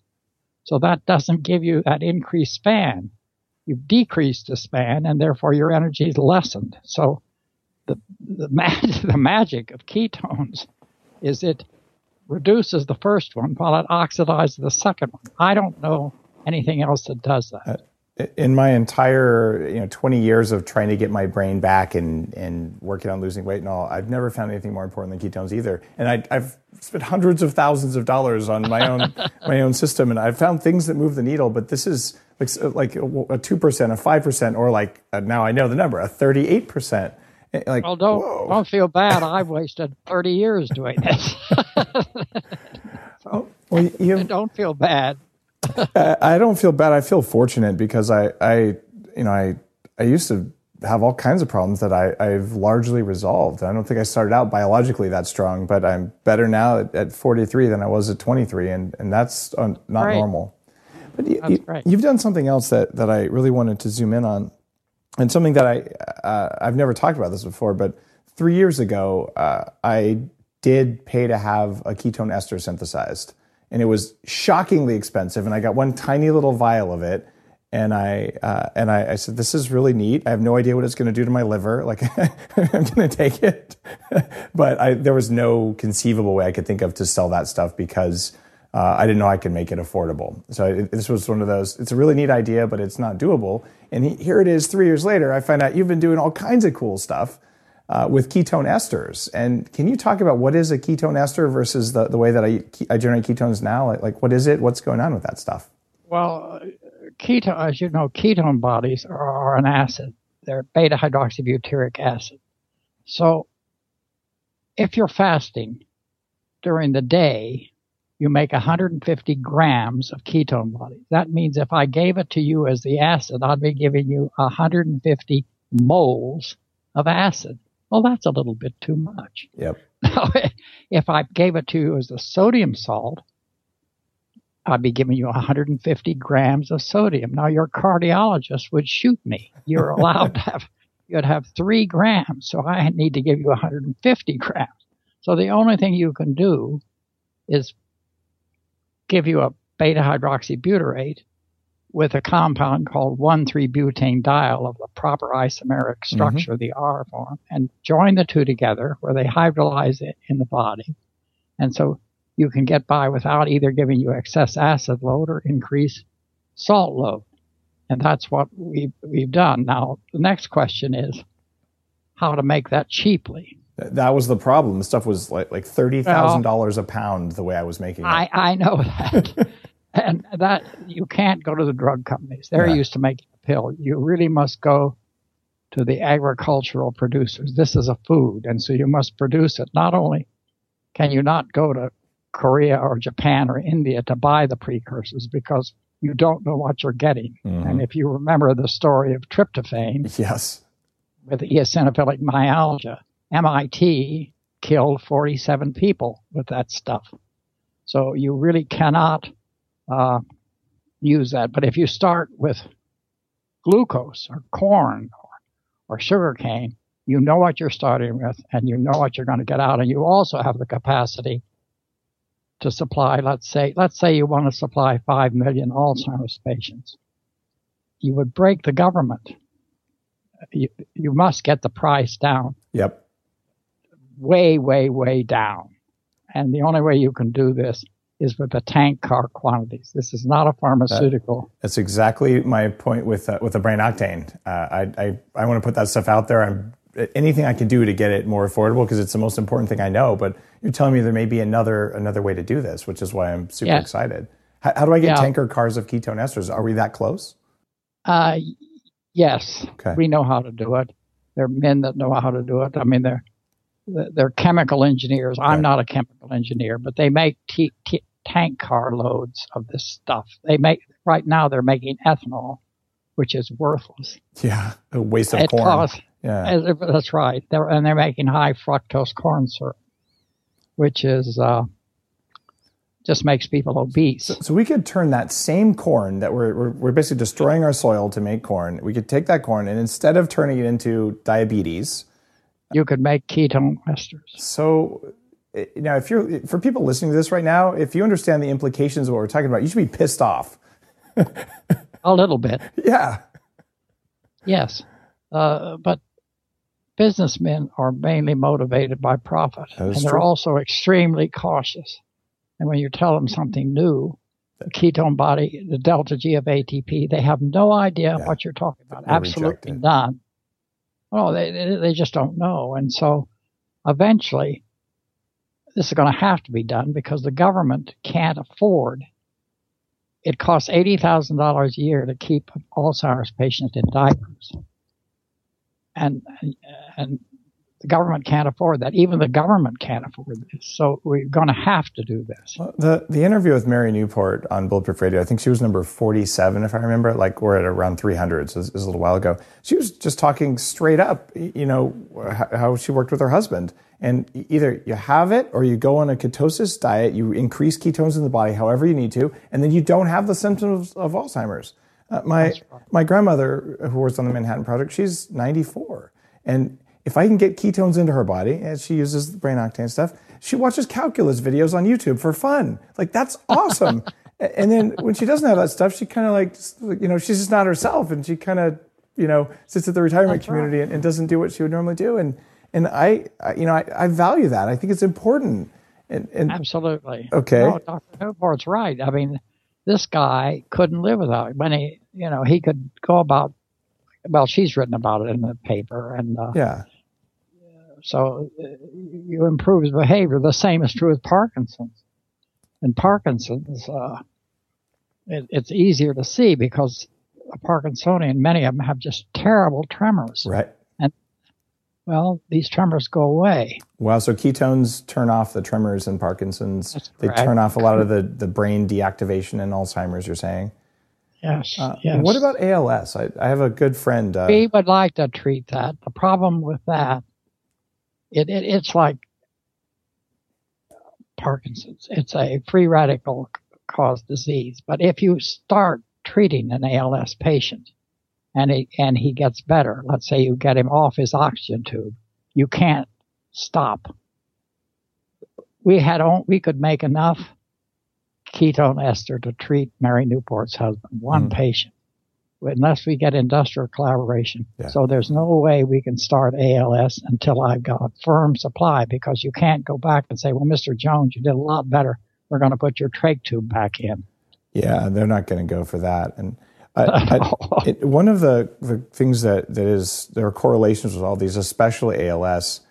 So that doesn't give you that increased span. You've decreased the span and therefore your energy is lessened. So the, the, mag- the magic of ketones is it reduces the first one while it oxidizes the second one. I don't know anything else that does that. In my entire you know 20 years of trying to get my brain back and and working on losing weight and all i've never found anything more important than ketones either. And I, have spent hundreds of thousands of dollars on my own my own system and i've found things that move the needle but this is like like a 2% a 5% or like uh, now i know the number a 38% eh, like well don't whoa. don't feel bad. I've wasted 30 years doing this. So well, you, don't feel bad I don't feel bad. I feel fortunate because I, I, you know, I, I used to have all kinds of problems that I, I've largely resolved. I don't think I started out biologically that strong, but I'm better now at, at 43 than I was at 23, and, and that's not right. normal. But you, you, right. you've done something else that, that I really wanted to zoom in on, and something that I uh, I've never talked about this before, but three years ago uh, I did pay to have a ketone ester synthesized and it was shockingly expensive. And I got one tiny little vial of it, and I uh, and I, I, said, "This is really neat. I have no idea what it's going to do to my liver. Like, I'm going to take it." but I, there was no conceivable way I could think of to sell that stuff because uh, I didn't know I could make it affordable. So it, this was one of those. It's a really neat idea, but it's not doable. And he, here it is, three years later. I find out you've been doing all kinds of cool stuff uh, with ketone esters. And can you talk about what is a ketone ester versus the, the way that I, I generate ketones now? Like, like, what is it? What's going on with that stuff? Well, ketone, as you know, ketone bodies are, are an acid. They're beta hydroxybutyric acid. So if you're fasting during the day, you make 150 grams of ketone bodies. That means if I gave it to you as the acid, I'd be giving you 150 moles of acid. Well, that's a little bit too much. Yep. Now, if I gave it to you as a sodium salt, I'd be giving you 150 grams of sodium. Now your cardiologist would shoot me. You're allowed to have, you'd have three grams. So I need to give you 150 grams. So the only thing you can do is give you a beta hydroxybutyrate with a compound called 1,3-butane diol of the proper isomeric structure, mm-hmm. the R form, and join the two together where they hydrolyze it in the body. And so you can get by without either giving you excess acid load or increase salt load. And that's what we've, we've done. Now, the next question is how to make that cheaply. That was the problem. The stuff was like, like $30,000 well, a pound the way I was making it. I, I know that. and that you can't go to the drug companies. They're yeah. used to making a pill. You really must go to the agricultural producers. This is a food, and so you must produce it. Not only can you not go to Korea or Japan or India to buy the precursors because you don't know what you're getting. Mm-hmm. And if you remember the story of tryptophan, yes, with eosinophilic myalgia, MIT killed 47 people with that stuff. So you really cannot uh, use that. But if you start with glucose or corn or, or sugar cane, you know what you're starting with and you know what you're going to get out. And you also have the capacity to supply, let's say, let's say you want to supply 5 million Alzheimer's patients. You would break the government. You, you must get the price down. Yep. Way, way, way down. And the only way you can do this is with the tank car quantities. This is not a pharmaceutical. That, that's exactly my point with uh, with the brain octane. Uh, I, I, I want to put that stuff out there. I'm anything I can do to get it more affordable because it's the most important thing I know. But you're telling me there may be another another way to do this, which is why I'm super excited. How, how, do I get yeah. tanker cars of ketone esters? Are we that close? Uh, yes. Okay. We know how to do it. There are men that know how to do it. I mean, they're they're chemical engineers. I'm not a chemical engineer, but they make t- t- tank car loads of this stuff. They make right now they're making ethanol, which is worthless. Yeah, a waste of it corn. Costs, yeah, that's right. They're, and they're making high fructose corn syrup, which is uh, just makes people obese. So, so, we could turn that same corn that we're, we're, we're basically destroying our soil to make corn. We could take that corn and instead of turning it into diabetes, you could make ketone esters. So now, if you're for people listening to this right now, if you understand the implications of what we're talking about, you should be pissed off. A little bit. Yeah. Yes, uh, but businessmen are mainly motivated by profit, and they're true. also extremely cautious. And when you tell them something new, the ketone body, the delta G of ATP, they have no idea yeah. what you're talking about. They're Absolutely none. Oh, they, they just don't know. And so eventually, this is going to have to be done because the government can't afford. It costs $80,000 a year to keep Alzheimer's patients in diapers and and the government can't afford that. Even the government can't afford this. So we're going to have to do this. The the interview with Mary Newport on Bulletproof Radio, I think she was number 47, if I remember. Like we're at around 300, so it was a little while ago. She was just talking straight up, you know, how she worked with her husband. And either you have it or you go on a ketosis diet, you increase ketones in the body however you need to, and then you don't have the symptoms of Alzheimer's. Uh, my my grandmother, who works on the Manhattan Project, she's 94, and if I can get ketones into her body, and she uses the brain octane stuff, she watches calculus videos on YouTube for fun. Like that's awesome. and then when she doesn't have that stuff, she kind of like you know she's just not herself, and she kind of you know sits at the retirement that's community right. and, and, doesn't do what she would normally do. And and I, I you know I, I, value that. I think it's important. And, and absolutely okay. No, Dr. Newport's right. I mean, this guy couldn't live without it. When he, you know, he could go about. Well, she's written about it in the paper, and uh, yeah. So uh, you improve his behavior. The same is true with Parkinson's. And Parkinson's, uh, it, it's easier to see because a Parkinsonian, many of them have just terrible tremors. Right. And well, these tremors go away. Wow, so ketones turn off the tremors in Parkinson's. They turn off a lot of the, the brain deactivation in Alzheimer's, you're saying? Yes, uh, yes. What about ALS? I, I have a good friend. Uh, we would like to treat that. The problem with that, it, it it's like Parkinson's. It's a free radical caused disease. But if you start treating an ALS patient and he, and he gets better, let's say you get him off his oxygen tube, you can't stop. We had on, we could make enough ketone ester to treat Mary Newport's husband, one mm. patient, unless we get industrial collaboration. Yeah. So there's no way we can start ALS until I've got a firm supply because you can't go back and say, well, Mr. Jones, you did a lot better. We're going to put your trach tube back in. Yeah, they're not going to go for that. And I, I, it, one of the, the things that, that is, there are correlations with all these, especially ALS,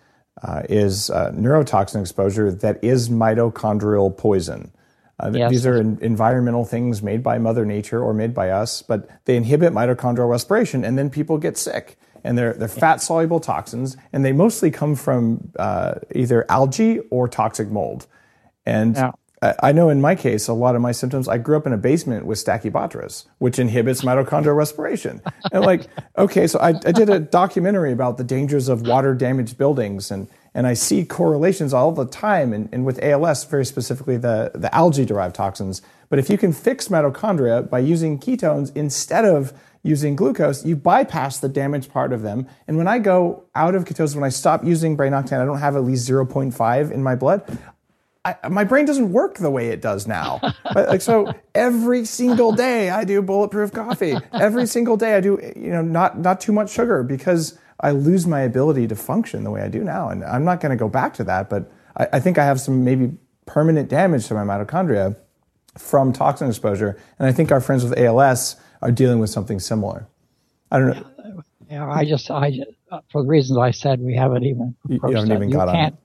uh, is uh, neurotoxin exposure that is mitochondrial poison. Uh, yes. These are in, environmental things made by Mother Nature or made by us, but they inhibit mitochondrial respiration, and then people get sick. And they're, they're fat soluble toxins, and they mostly come from uh, either algae or toxic mold. And yeah. I know in my case, a lot of my symptoms, I grew up in a basement with Stachybotrys, which inhibits mitochondrial respiration. And like, okay, so I, I did a documentary about the dangers of water damaged buildings and and I see correlations all the time, and, and with ALS, very specifically the, the algae derived toxins. But if you can fix mitochondria by using ketones instead of using glucose, you bypass the damaged part of them. And when I go out of ketosis, when I stop using brain octane, I don't have at least 0.5 in my blood. I, my brain doesn't work the way it does now. like so, every single day I do bulletproof coffee. Every single day I do, you know, not not too much sugar because I lose my ability to function the way I do now. And I'm not going to go back to that, but I, I, think I have some maybe permanent damage to my mitochondria from toxin exposure. And I think our friends with ALS are dealing with something similar. I don't know. Yeah, I just, I just, for the reasons I said, we haven't even. You, you haven't even got on.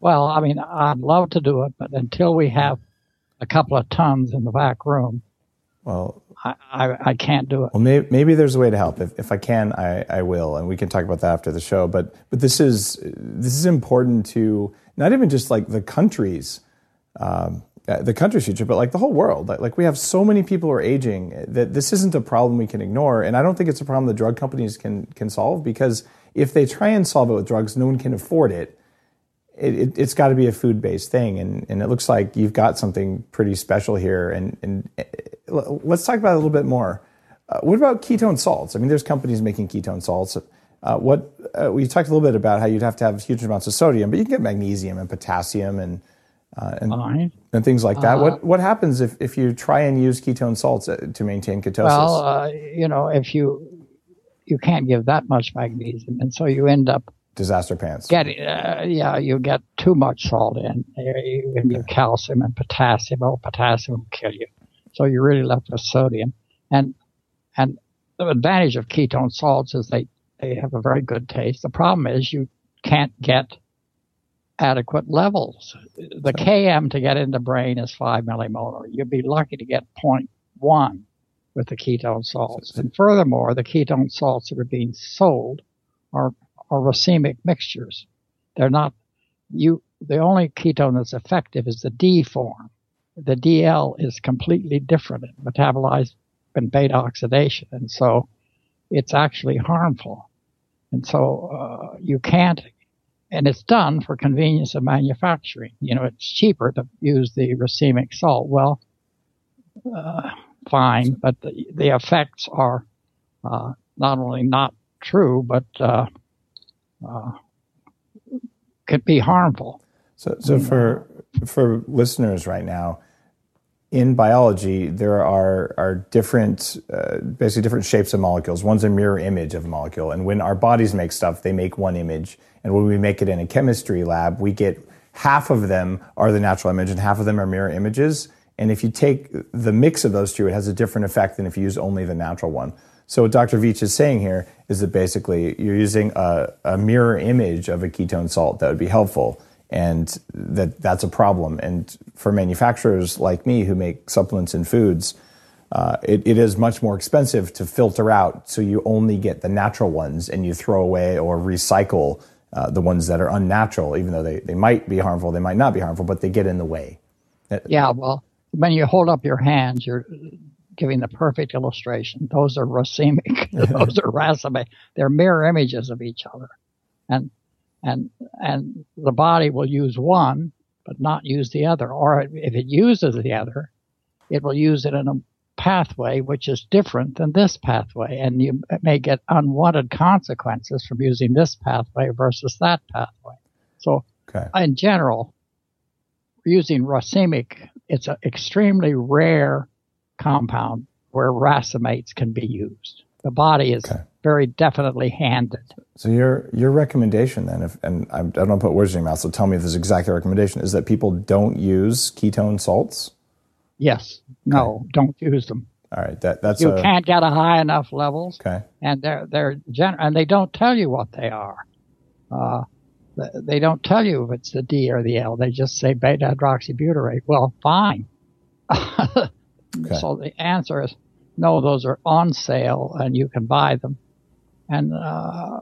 Well, I mean, I'd love to do it, but until we have a couple of tons in the back room, well, I, I, I, can't do it. Well, maybe, maybe there's a way to help. If, if I can, I, I will, and we can talk about that after the show. But but this is this is important to not even just like the countries, um, uh, the country's future, but like the whole world. Like, like we have so many people who are aging that this isn't a problem we can ignore, and I don't think it's a problem the drug companies can can solve because if they try and solve it with drugs, no one can afford it it, has it, got to be a food based thing. And, and it looks like you've got something pretty special here. And, and uh, let's talk about it a little bit more. Uh, what about ketone salts? I mean, there's companies making ketone salts. Uh, what uh, we talked a little bit about how you'd have to have huge amounts of sodium, but you can get magnesium and potassium and uh, and, and, things like that. what uh, what happens if, if you try and use ketone salts to maintain ketosis? Well, you know, if you you can't give that much magnesium, and so you end up disaster pants. Get uh, yeah, you get too much salt in. You can get calcium and potassium. Oh, potassium will kill you. So you're really left with sodium. And and the advantage of ketone salts is they they have a very good taste. The problem is you can't get adequate levels. The KM to get in the brain is five millimolar. You'd be lucky to get 0.1 with the ketone salts. And furthermore, the ketone salts that are being sold are or racemic mixtures. They're not, you, the only ketone that's effective is the D form. The DL is completely different. It metabolized in beta oxidation. And so it's actually harmful. And so, uh, you can't, and it's done for convenience of manufacturing. You know, it's cheaper to use the racemic salt. Well, uh, fine, but the, the effects are, uh, not only not true, but, uh, uh, could be harmful. So, so for for listeners right now, in biology, there are are different, uh, basically different shapes of molecules. One's a mirror image of a molecule, and when our bodies make stuff, they make one image. And when we make it in a chemistry lab, we get half of them are the natural image, and half of them are mirror images. And if you take the mix of those two, it has a different effect than if you use only the natural one. So what Dr. Veech is saying here is that basically you're using a, a, mirror image of a ketone salt that would be helpful, and that that's a problem. And for manufacturers like me who make supplements and foods, uh, it, it is much more expensive to filter out, so you only get the natural ones and you throw away or recycle uh, the ones that are unnatural, even though they, they might be harmful, they might not be harmful, but they get in the way. Yeah, well, when you hold up your hands, you're giving the perfect illustration. Those are racemic. Those are racemic. They're mirror images of each other, and and and the body will use one but not use the other, or if it uses the other, it will use it in a pathway which is different than this pathway, and you may get unwanted consequences from using this pathway versus that pathway. So, Okay. in general, using racemic, it's an extremely rare compound where racemates can be used. The body is Okay. very definitely handed. So your your recommendation then, if, and I don't want to put words in your mouth, so tell me if this is exactly a recommendation, is that people don't use ketone salts. Yes, no, don't use them. All right, that that's You a, can't get a high enough levels, okay. and they're they're gen- and they don't tell you what they are. Uh, they don't tell you if it's the D or the L. They just say beta hydroxybutyrate. Well, fine. So the answer is no. Those are on sale, and you can buy them. And uh,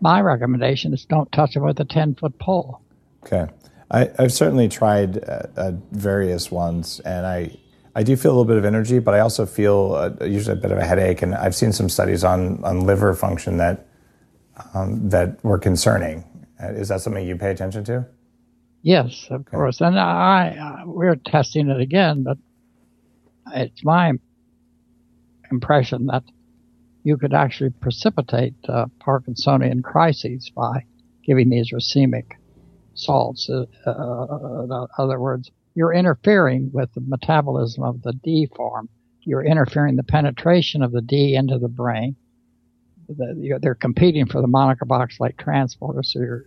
my recommendation is don't touch them with a ten foot pole. Okay, I, I've certainly tried uh, uh, various ones, and I I do feel a little bit of energy, but I also feel uh, usually a bit of a headache. And I've seen some studies on on liver function that um, that were concerning. Uh, Is that something you pay attention to? Yes, of course. And I, uh, we're testing it again, but it's my impression that you could actually precipitate uh, Parkinsonian crises by giving these racemic salts. Uh, uh, in other words, you're interfering with the metabolism of the D form. You're interfering the penetration of the D into the brain. The, they're competing for the monocarboxylate transporter, so you're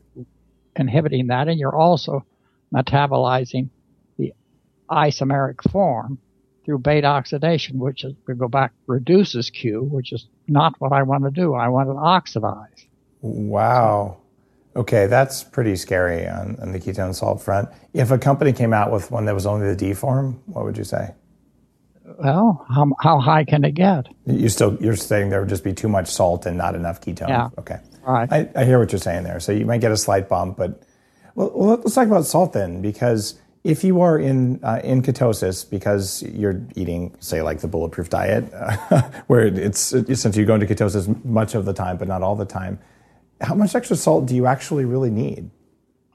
inhibiting that, and you're also metabolizing the isomeric form through beta oxidation, which is, we go back, reduces Q, which is not what I want to do. I want to oxidize. Wow. Okay, that's pretty scary on, on the ketone salt front. If a company came out with one that was only the D form, what would you say? Well, how, how high can it get? You still you're saying there would just be too much salt and not enough ketone. Yeah. Okay. All right. I, I hear what you're saying there. So you might get a slight bump, but well, let's talk about salt then, because if you are in uh, in ketosis because you're eating, say, like the bulletproof diet, uh, where it's since you go into ketosis much of the time, but not all the time, how much extra salt do you actually really need?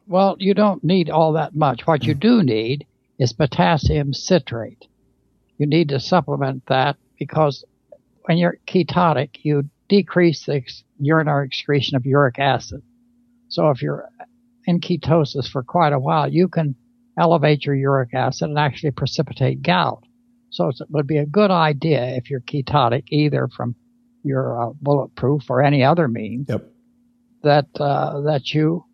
Well, you don't need all that much. What you do need is potassium citrate. You need to supplement that because when you're ketotic, you decrease the ex- urinary excretion of uric acid. So if you're in ketosis for quite a while, you can elevate your uric acid and actually precipitate gout. So it would be a good idea if you're ketotic, either from your uh, bulletproof or any other means, Yep. that uh, that you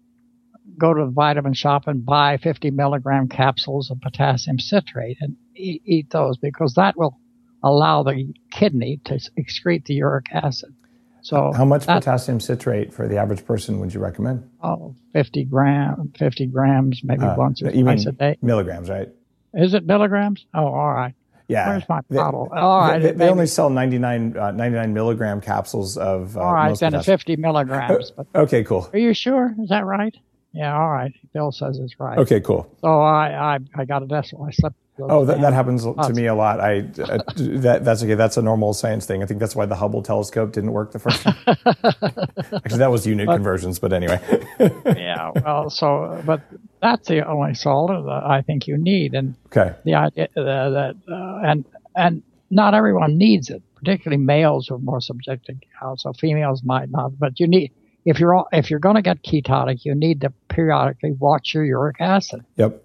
go to the vitamin shop and buy 50 milligram capsules of potassium citrate and eat, eat those because that will allow the kidney to excrete the uric acid. So How much potassium citrate for the average person would you recommend? Oh, 50 gram, 50 grams, maybe Uh, once or twice a day. milligrams, right? Is it milligrams? Oh, all right. Yeah. Where's my They- bottle? All right. They, they only sell 99, uh, 99 milligram capsules of. Uh, all right, then it's potassium. 50 milligrams. But Okay, cool. are you sure? Is that right? Yeah, all right. Bill says it's right. Okay, cool. So I, I, I got a decimal. I slept. Oh, that, that happens to me a lot. I uh, that that's okay. That's a normal science thing. I think that's why the Hubble telescope didn't work the first time. Actually, that was unit conversions, but anyway. yeah, well, so, but that's the only salt that I think you need. And okay. the idea that, uh, and, and not everyone needs it, particularly males who are more subject to. So females might not, but you need, if you're, all, if you're going to get ketotic, you need to periodically watch your uric acid. Yep.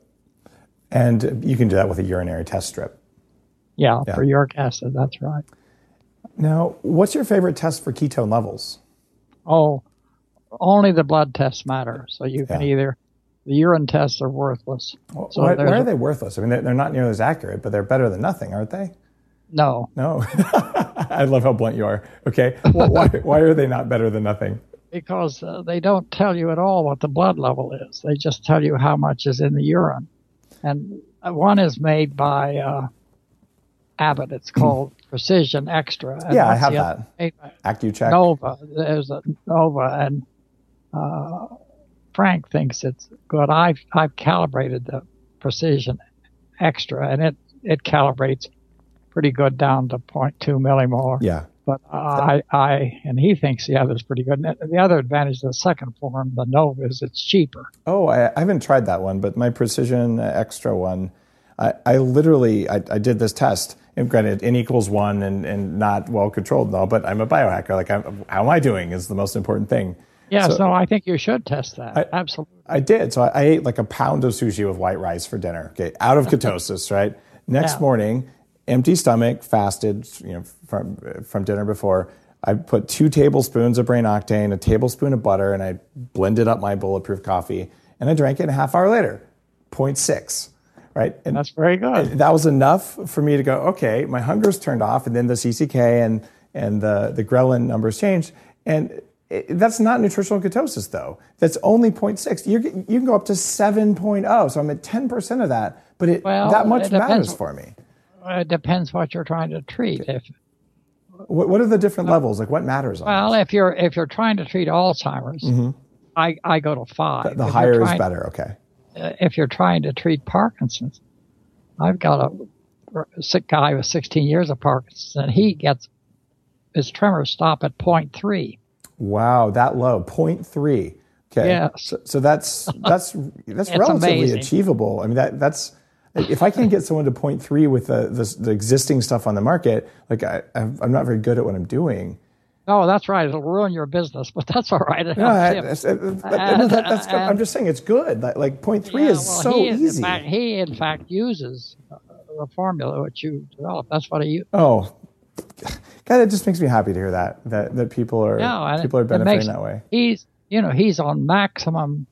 And you can do that with a urinary test strip. Yeah, Yeah. for uric acid. That's right. Now, what's your favorite test for ketone levels? Oh, only the blood tests matter. So you can Yeah. either, the urine tests are worthless. So why, why a- are they worthless? I mean, they're, they're not nearly as accurate, but they're better than nothing, aren't they? No, No. I love how blunt you are. Okay. Well, why, why are they not better than nothing? because uh, they don't tell you at all what the blood level is. They just tell you how much is in the urine. And one is made by uh, Abbott. It's called Precision Xtra. Yeah, I have other? Accu-Chek. Nova. There's a Nova, and uh, Frank thinks it's good. I've I've calibrated the precision extra, and it it calibrates pretty good down to 0.2 millimolar. Yeah. But I, I, and he thinks the other is pretty good. And the other advantage of the second form, the Nova, is it's cheaper. Oh, I, I haven't tried that one, but my Precision Xtra one, I, I literally, I, I did this test. And granted, n equals one and, and not well controlled and all, but I'm a biohacker. Like, I'm, how am I doing is the most important thing. Yeah, So- so, I think you should test that. I- Absolutely. I did. So I, I ate like a pound of sushi with white rice for dinner. Okay, out of ketosis, right? Next Yeah. morning, empty stomach, fasted, you know, from from dinner before. I put two tablespoons of brain octane, a tablespoon of butter, and I blended up my bulletproof coffee, and I drank it a half hour later, 0.6, right? And That's very good. that was enough for me to go, okay, my hunger's turned off, and then the CCK and and the the ghrelin numbers changed, and it, that's not nutritional ketosis though. That's only 0.6. You can- you can go up to 7.0, so I'm at 10 percent of that, but it Well, that much it matters for me. It depends what you're trying to treat. If What, what are the different levels? Like what matters? Well, this? if you're if you're trying to treat Alzheimer's, I, I go to five. Mm-hmm. the you're higher is better. Okay. uh, if you're trying to treat Parkinson's, I've got a, a sick guy with 16 years of Parkinson's, and he gets his tremors stop at 0.3. Wow, that low, 0.3. Okay. Yes. So, so that's that's that's relatively amazing. achievable. I mean that that's if I can't get someone to 0.3 with the, the the existing stuff on the market, like I I'm not very good at what I'm doing. Oh, that's right. It'll ruin your business, but that's all right. No, I, helps that's, him. that- no, that- that's good. and- I'm just saying it's good. Like, like 0.3 Yeah, is well, so he easy. In fact, he, in fact, uses uh, the formula which you developed. That's what he uses. oh, God, it just makes me happy to hear that that that people are people are benefiting makes- that way. He's, you know, he's on maximum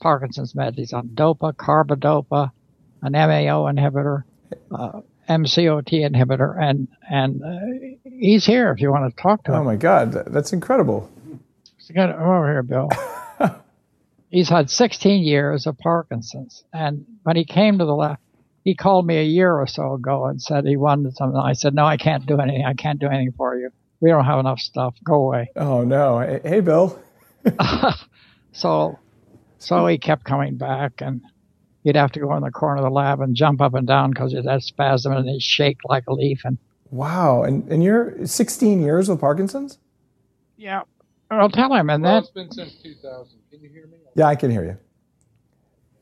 Parkinson's meds. He's on dopa, carbidopa, an MAO inhibitor, uh, MCOT inhibitor, and and uh, he's here if you want to talk to him. Oh my God, that's incredible. So get over here, Bill. he's had 16 years of Parkinson's, and when he came to the left, he called me a year or so ago and said he wanted something. I said, "No, I can't do anything. I can't do anything for you. We don't have enough stuff. Go away." Oh no, hey, hey, Bill. So, so he kept coming back, and he'd have to go in the corner of the lab and jump up and down because he had spasm and he'd shake like a leaf. And Wow, and and you're 16 years with Parkinson's? yeah, I'll tell him. And Well, then it's been since 2000. Can you hear me? Yeah, I can hear you.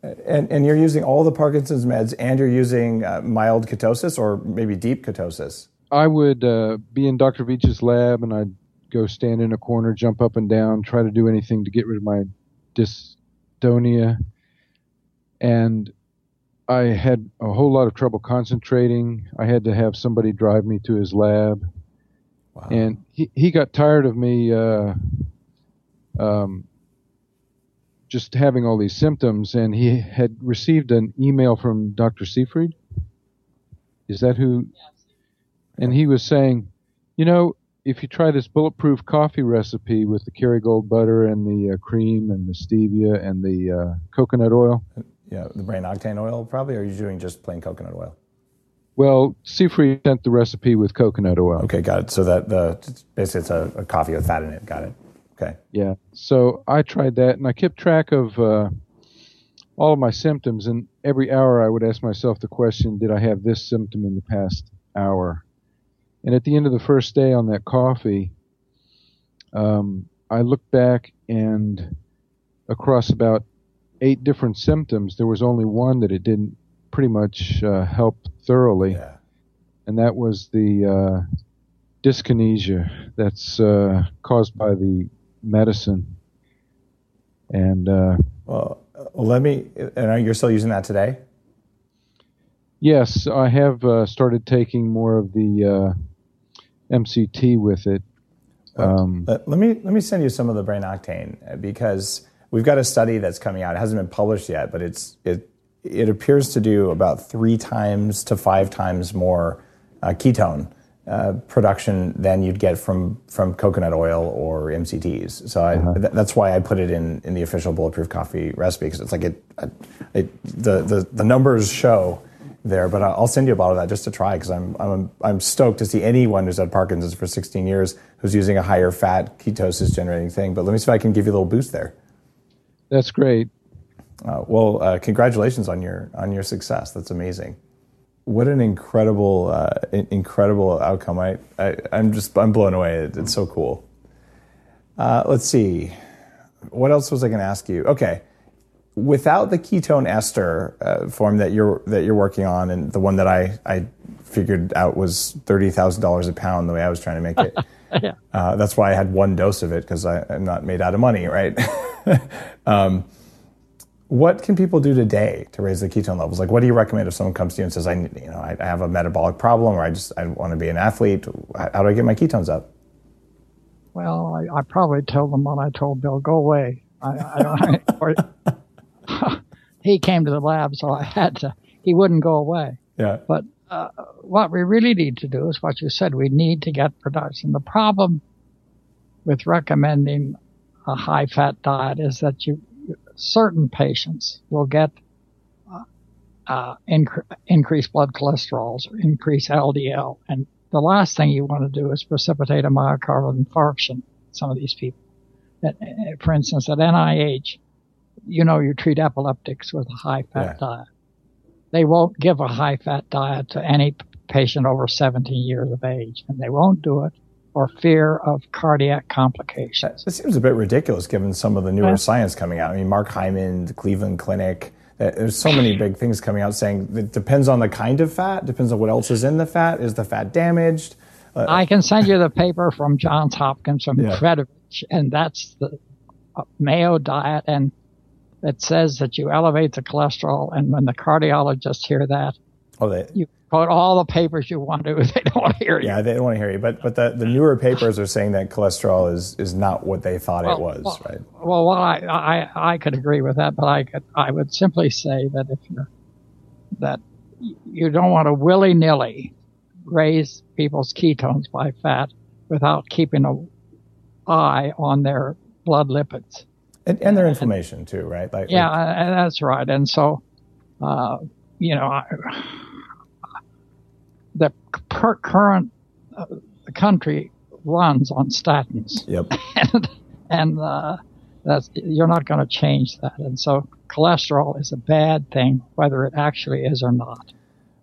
And and you're using all the Parkinson's meds, and you're using uh, mild ketosis or maybe deep ketosis. I would uh, be in Dr. Veech's lab and I'd go stand in a corner, jump up and down, try to do anything to get rid of my dystonia. And I had a whole lot of trouble concentrating. I had to have somebody drive me to his lab. Wow. And he, he got tired of me uh, um, just having all these symptoms, and he had received an email from Dr. Seyfried. Is that who? And he was saying, you know, if you try this bulletproof coffee recipe with the Kerrygold butter and the uh, cream and the stevia and the uh, coconut oil, yeah, the brain octane oil probably, or are you doing just plain coconut oil? well, Seyfried sent the recipe with coconut oil. Okay, got it. So that the basically it's a, a coffee with fat in it. Got it. Okay. Yeah. So I tried that, and I kept track of uh, all of my symptoms. And every hour, I would ask myself the question: Did I have this symptom in the past hour? And at the end of the first day on that coffee, um, I looked back, and across about eight different symptoms, there was only one that it didn't pretty much uh, help thoroughly Yeah. and that was the uh, dyskinesia that's uh, caused by the medicine. And uh, Well, uh, let me. And are you still using that today? yes, I have uh, started taking more of the uh, MCT with it. Um, Let, let me let me send you some of the brain octane uh, because we've got a study that's coming out. It hasn't been published yet, but it's it it appears to do about three times to five times more uh, ketone uh, production than you'd get from from coconut oil or MCTs. So I, th- that's why I put it in in the official bulletproof coffee recipe because it's like it, it the, the the numbers show there, but I'll send you a bottle of that just to try because I'm, I'm, I'm stoked to see anyone who's had Parkinson's for 16 years who's using a higher fat ketosis generating thing. But let me see if I can give you a little boost there. That's great. Uh, well, uh, congratulations on your on your success. That's amazing. What an incredible uh, incredible outcome. I, I am just I'm blown away. It, it's so cool. Uh, let's see. What else was I going to ask you? Okay, without the ketone ester uh, form that you're that you're working on, and the one that I I figured out was thirty thousand dollars a pound the way I was trying to make it. yeah. Uh, that's why I had one dose of it because I'm not made out of money, right? um, what can people do today to raise the ketone levels? Like, what do you recommend if someone comes to you and says, "I, you know, I, I have a metabolic problem, or I just I want to be an athlete. How do I get my ketones up?" Well, I, I probably tell them what I told Bill: go away. I, I or, he came to the lab, so I had to. He wouldn't go away. Yeah. But uh, what we really need to do is what you said. We need to get production. The problem with recommending a high fat diet is that you certain patients will get uh, uh, inc- increased blood cholesterols or increased LDL, and the last thing you want to do is precipitate a myocardial infarction. Some of these people, uh, for instance, at NIH, you know, you treat epileptics with a high fat yeah. diet. They won't give a high fat diet to any patient over 17 years of age, and they won't do it for fear of cardiac complications. It seems a bit ridiculous given some of the newer science coming out. I mean, Mark Hyman, the Cleveland Clinic, uh, there's so many big things coming out saying it depends on the kind of fat, depends on what else is in the fat. Is the fat damaged? Uh, I can send you the paper from Johns Hopkins from yeah. Predovich, and that's the uh, Mayo diet, and it says that you elevate the cholesterol, and when the cardiologists hear that, oh, they, you quote all the papers you want to. They don't want to hear you. Yeah, they don't want to hear you. But but the, the newer papers are saying that cholesterol is is not what they thought well, it was, well, right? Well, well, I, I I could agree with that, but I could I would simply say that if you're that you don't want to willy nilly raise people's ketones by fat without keeping an eye on their blood lipids and, and their inflammation too, right? Like, yeah, like, that's right. And so, uh, you know. I, the per- current uh, country runs on statins. Yep. and and uh, that's you're not going to change that. And so cholesterol is a bad thing, whether it actually is or not.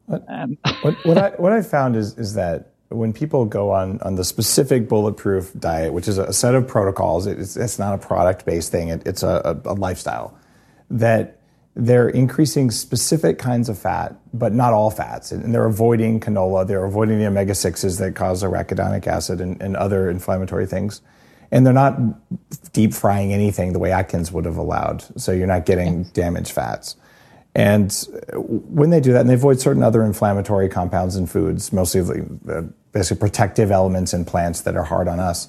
What, and what, what I what I found is is that when people go on on the specific bulletproof diet, which is a set of protocols, it's, it's not a product based thing. It, it's a, a, lifestyle that they're increasing specific kinds of fat, but not all fats. And they're avoiding canola, they're avoiding the omega 6s that cause arachidonic acid and, and, other inflammatory things. And they're not deep frying anything the way Atkins would have allowed. So you're not getting damaged fats. And when they do that, and they avoid certain other inflammatory compounds in foods, mostly basically protective elements in plants that are hard on us,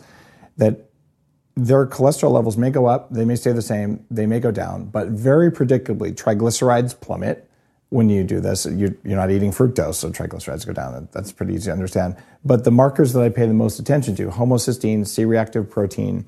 that their cholesterol levels may go up, they may stay the same, they may go down, but very predictably, triglycerides plummet when you do this. You're, not eating fructose, so triglycerides go down. That's pretty easy to understand. But the markers that I pay the most attention to homocysteine, C reactive protein,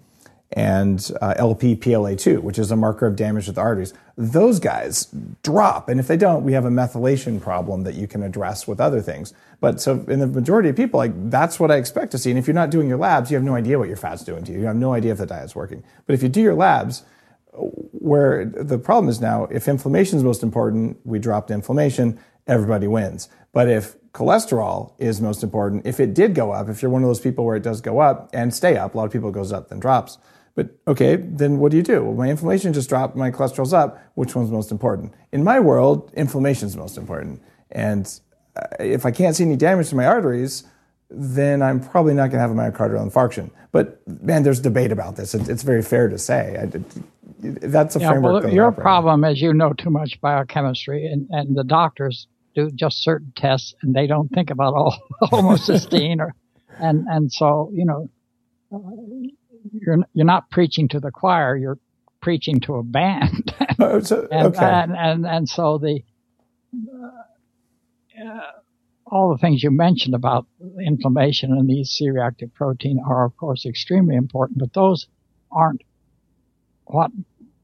and uh, LP-PLA2, which is a marker of damage to the arteries. Those guys drop, and if they don't, we have a methylation problem that you can address with other things. But so in the majority of people, like that's what I expect to see. And if you're not doing your labs, you have no idea what your fat's doing to you. You have no idea if the diet's working. But if you do your labs, where the problem is now, if inflammation is most important, we dropped inflammation, everybody wins. But if cholesterol is most important, if it did go up, if you're one of those people where it does go up and stay up, a lot of people goes up then drops but okay, then what do you do? Well, my inflammation just dropped, my cholesterol's up. Which one's most important? In my world, inflammation's most important. And uh, if I can't see any damage to my arteries, then I'm probably not going to have a myocardial infarction. But man, there's debate about this. It's very fair to say. I, that's a yeah, framework. Well, your problem is you know too much biochemistry, and, and the doctors do just certain tests, and they don't think about all homocysteine or, and and so you know, you're you're not preaching to the choir. You're preaching to a band. oh, so, and, okay. and, and, and so the uh, all the things you mentioned about inflammation and these C-reactive protein are of course extremely important, but those aren't what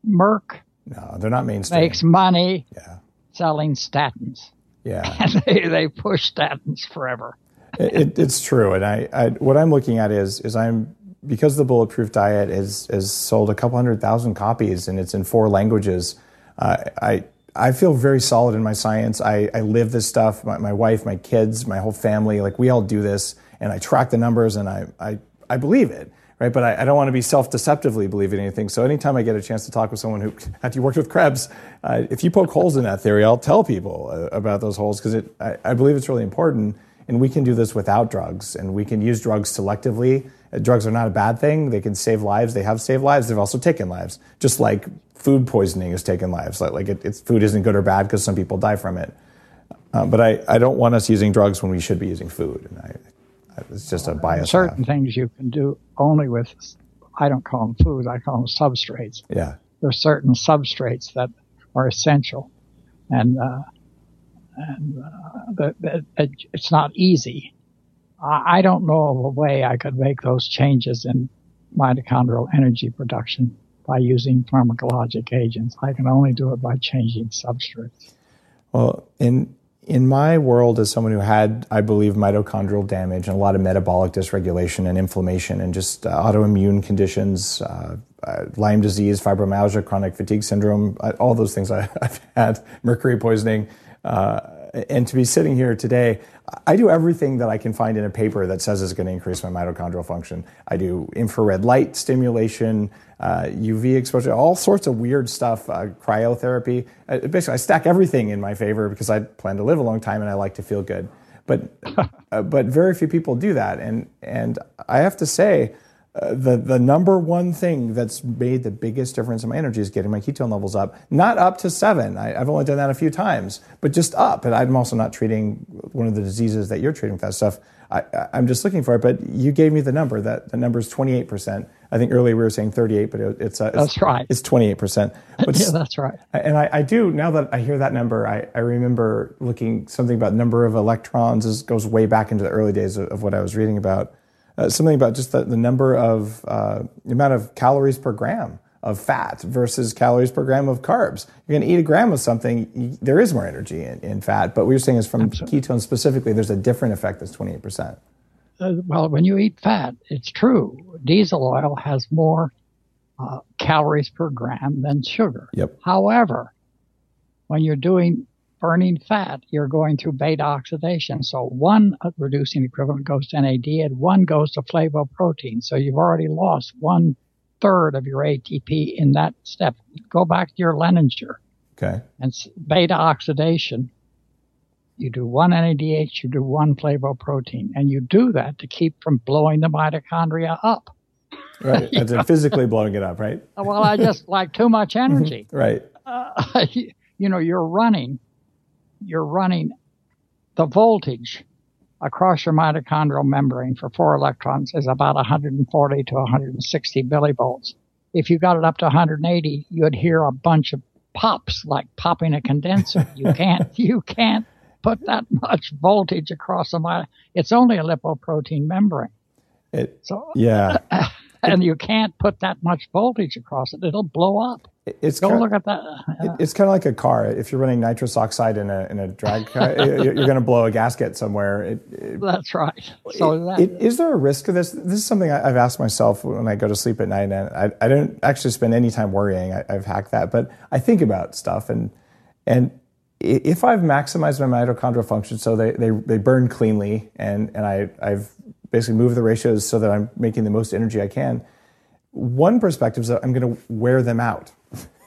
Merck no, they're not mainstream. Makes money yeah. selling statins. Yeah. And they, they push statins forever. it, it's true, and I, I what I'm looking at is is I'm because the bulletproof diet has, is sold a couple hundred thousand copies and it's in four languages. Uh, I I feel very solid in my science. I, I live this stuff. My, my wife, my kids, my whole family, like we all do this, and I track the numbers, and I I, I believe it, right? But I, I don't want to be self-deceptively believing anything. So anytime I get a chance to talk with someone who after you worked with Krebs, uh, if you poke holes in that theory, I'll tell people uh, about those holes because it I, I believe it's really important, and we can do this without drugs, and we can use drugs selectively drugs are not a bad thing. They can save lives. They have saved lives. They've also taken lives, just like food poisoning has taken lives. Like, like it, it's, food isn't good or bad because some people die from it. Uh, but I, I don't want us using drugs when we should be using food. And I, I it's just a bias. Certain things you can do only with, I don't call them foods, I call them substrates. Yeah. There's certain substrates that are essential. And, uh, and uh, it's not easy I don't know of a way I could make those changes in mitochondrial energy production by using pharmacologic agents. I can only do it by changing substrates. Well, in in my world, as someone who had, I believe, mitochondrial damage and a lot of metabolic dysregulation and inflammation and just uh, autoimmune conditions, uh, uh, Lyme disease, fibromyalgia, chronic fatigue syndrome, uh, all those things I, have had, mercury poisoning, uh, and to be sitting here today, I do everything that I can find in a paper that says it's going to increase my mitochondrial function. I do infrared light stimulation, uh, UV exposure, all sorts of weird stuff, uh, cryotherapy. Uh, basically, I stack everything in my favor because I plan to live a long time and I like to feel good. But, uh, but very few people do that. And, and I have to say, uh, the the number one thing that's made the biggest difference in my energy is getting my ketone levels up. Not up to seven. I, have only done that a few times, but just up. And I'm also not treating one of the diseases that you're treating with that stuff. I, am just looking for it. But you gave me the number. That the number is 28 percent. I think earlier we were saying 38, but it, it's, uh, it's that's right. It's 28 percent. yeah, that's right. And I, I, do now that I hear that number, I, I remember looking something about number of electrons. This goes way back into the early days of, of what I was reading about uh, something about just the, the number of uh, amount of calories per gram of fat versus calories per gram of carbs. You're going to eat a gram of something, there is more energy in, in, fat. But what you're saying is from Absolutely. ketones specifically, there's a different effect that's 28%. Uh, well, when you eat fat, it's true. Diesel oil has more uh, calories per gram than sugar. Yep. However, when you're doing burning fat, you're going through beta oxidation. So one reducing equivalent goes to NAD and one goes to flavoprotein. So you've already lost one third of your ATP in that step. Go back to your Lehninger. Okay. And beta oxidation. You do one NADH, you do one flavoprotein, and you do that to keep from blowing the mitochondria up. Right. And physically blowing it up, right? Well, I just like too much energy. right. Uh, you know, you're running you're running the voltage across your mitochondrial membrane for four electrons is about 140 to 160 millivolts. If you got it up to 180, you'd hear a bunch of pops like popping a condenser. You can't, you can't put that much voltage across a mitochondria. It's only a lipoprotein membrane. It, so, yeah. and you can't put that much voltage across it. It'll blow up. It's kinda, look at that. It's kind of like a car. If you're running nitrous oxide in a in a drag car, you're going to blow a gasket somewhere. It, it, That's right. So that, is there a risk of this? This is something I, have asked myself when I go to sleep at night, and I, I don't actually spend any time worrying. I, I've hacked that, but I think about stuff, and and if I've maximized my mitochondrial function so they, they, they burn cleanly, and and I I've basically moved the ratios so that I'm making the most energy I can. One perspective is that I'm going to wear them out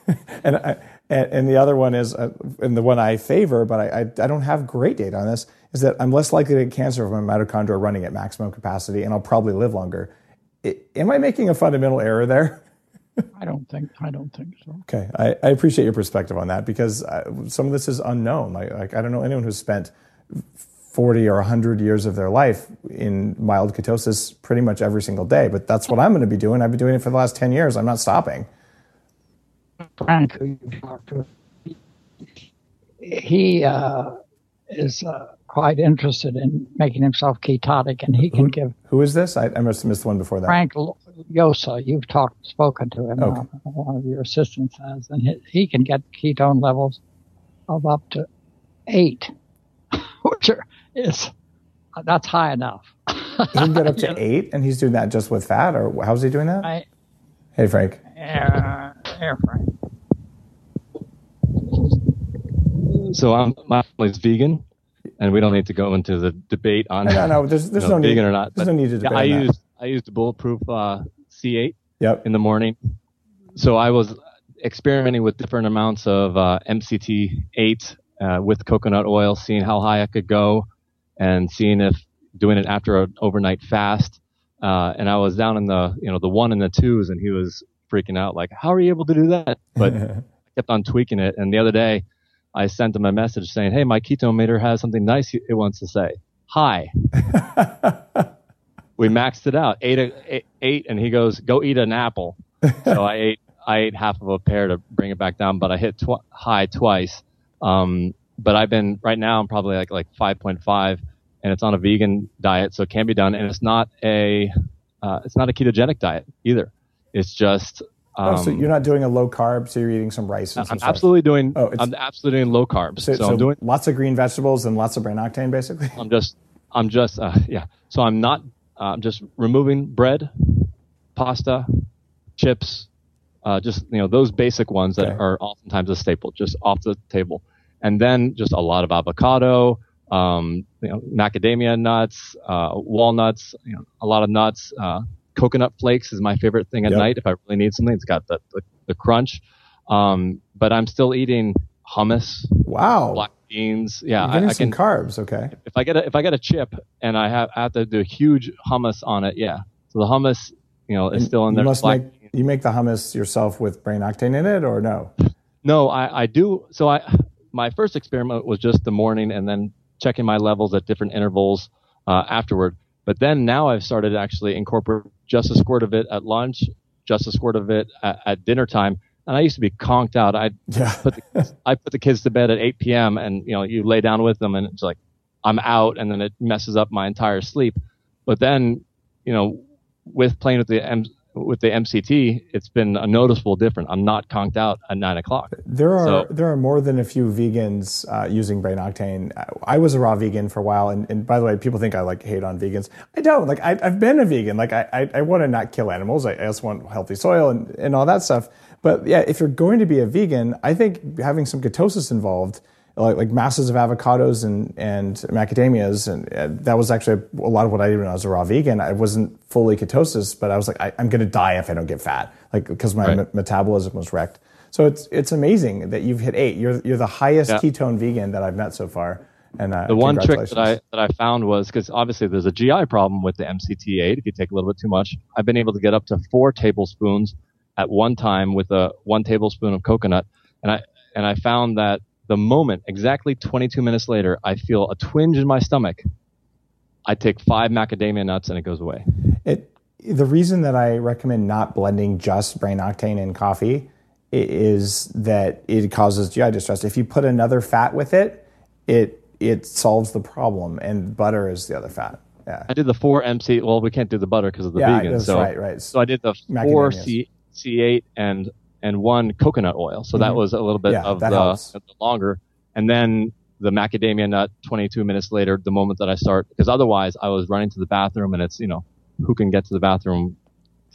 and, I, and, the other one is, uh, and the one I favor, but I, I, I, don't have great data on this, is that I'm less likely to get cancer if my mitochondria are running at maximum capacity, and I'll probably live longer. It, am I making a fundamental error there? I don't think I don't think so. Okay, I, I appreciate your perspective on that because I, uh, some of this is unknown. Like, like I don't know anyone who's spent 40 or 100 years of their life in mild ketosis pretty much every single day. But that's what I'm going to be doing. I've been doing it for the last 10 years. I'm not stopping. Frank, who you talked to, he uh, is uh, quite interested in making himself ketotic, and he can who, give. Who is this? I, I, must have missed the one before that. Frank Yosa. You've talked, spoken to him. Okay. Uh, one of your assistants has, and he, he, can get ketone levels of up to eight. exposure is that's high enough. he can get up to eight, and he's doing that just with fat, or how's he doing that? I, hey, Frank. uh, air Frank. So I'm, my family's vegan, and we don't need to go into the debate on No, no, no. There's, there's you know, no need. vegan or not. There's no need to yeah, debate. I on that. used I used bulletproof uh, C8 Yep. in the morning. So I was experimenting with different amounts of uh, MCT8 uh, with coconut oil, seeing how high I could go, and seeing if doing it after an overnight fast. Uh, and I was down in the you know the one and the twos, and he was freaking out like, "How are you able to do that?" But I kept on tweaking it. And the other day, I sent him a message saying, "Hey, my ketone meter has something nice it wants to say. Hi." we maxed it out, ate a, ate, ate, and he goes, "Go eat an apple." so I ate I ate half of a pear to bring it back down, but I hit tw- high twice. Um, but I've been right now I'm probably like like 5.5, and it's on a vegan diet, so it can be done, and it's not a uh, it's not a ketogenic diet either. It's just um, oh, so you're not doing a low carb, so you're eating some rice and some I'm stuff. absolutely doing Oh, I'm absolutely doing low carbs. So, So, so I'm doing lots of green vegetables and lots of brain octane, basically. I'm just I'm just uh, yeah. So I'm not uh, I'm just removing bread, pasta, chips, uh, just you know those basic ones that Okay. are oftentimes a staple, just off the table, and then just a lot of avocado, um, you know, macadamia nuts, uh, walnuts, you know, a lot of nuts. Uh, coconut flakes is my favorite thing at Yep. night if I really need something. It's got the the, the crunch, um, but I'm still eating hummus, Wow. black beans. Yeah, I, I some can carbs, okay. if I get a if I get a chip and I have I have to do huge hummus on it, yeah. So the hummus, you know, is still in you there. must Black- make you make the hummus yourself with brain octane in it, or no? no, I, I do. So I my first experiment was just the morning and then checking my levels at different intervals uh, afterward. But then now I've started to actually incorporate just a squirt of it at lunch, just a squirt of it at, at dinner time. And I used to be conked out. I Yeah. put the, I put the kids to bed at 8 p.m. and you know you lay down with them and it's like I'm out and then it messes up my entire sleep. But then you know with playing with the M, with the MCT, it's been a noticeable difference. I'm not conked out at nine o'clock. There are So- there are more than a few vegans uh, using brain octane. I was a raw vegan for a while, and, and by the way, people think I like hate on vegans. I don't. Like I, I've been a vegan. Like I, I, I want to not kill animals. I, I also want healthy soil and, and all that stuff. But yeah, if you're going to be a vegan, I think having some ketosis involved, like like masses of avocados and and macadamias, and, and that was actually a lot of what I did when I was a raw vegan. I wasn't fully ketosis, but I was like, I, I'm going to die if I don't get fat, like because my Right. me- metabolism was wrecked. So it's it's amazing that you've hit eight. You're you're the highest Yeah. ketone vegan that I've met so far. And uh, The one trick that I that I found was because obviously there's a GI problem with the MCT8. If you take a little bit too much, I've been able to get up to four tablespoons at one time with a one tablespoon of coconut, and I and I found that the moment exactly 22 minutes later, I feel a twinge in my stomach. I take five macadamia nuts and it goes away. It, the reason that I recommend not blending just brain octane in coffee is that it causes GI distress. If you put another fat with it, it it solves the problem, and butter is the other fat. Yeah, I did the four MC. Well, we can't do the butter because of the yeah, vegan. that's so right, right. So I did the four C C eight and and one coconut oil. So that was a little bit Mm-hmm. Yeah, of the, the longer. And then the macadamia nut 22 minutes later, the moment that I start, because otherwise I was running to the bathroom and it's, you know, who can get to the bathroom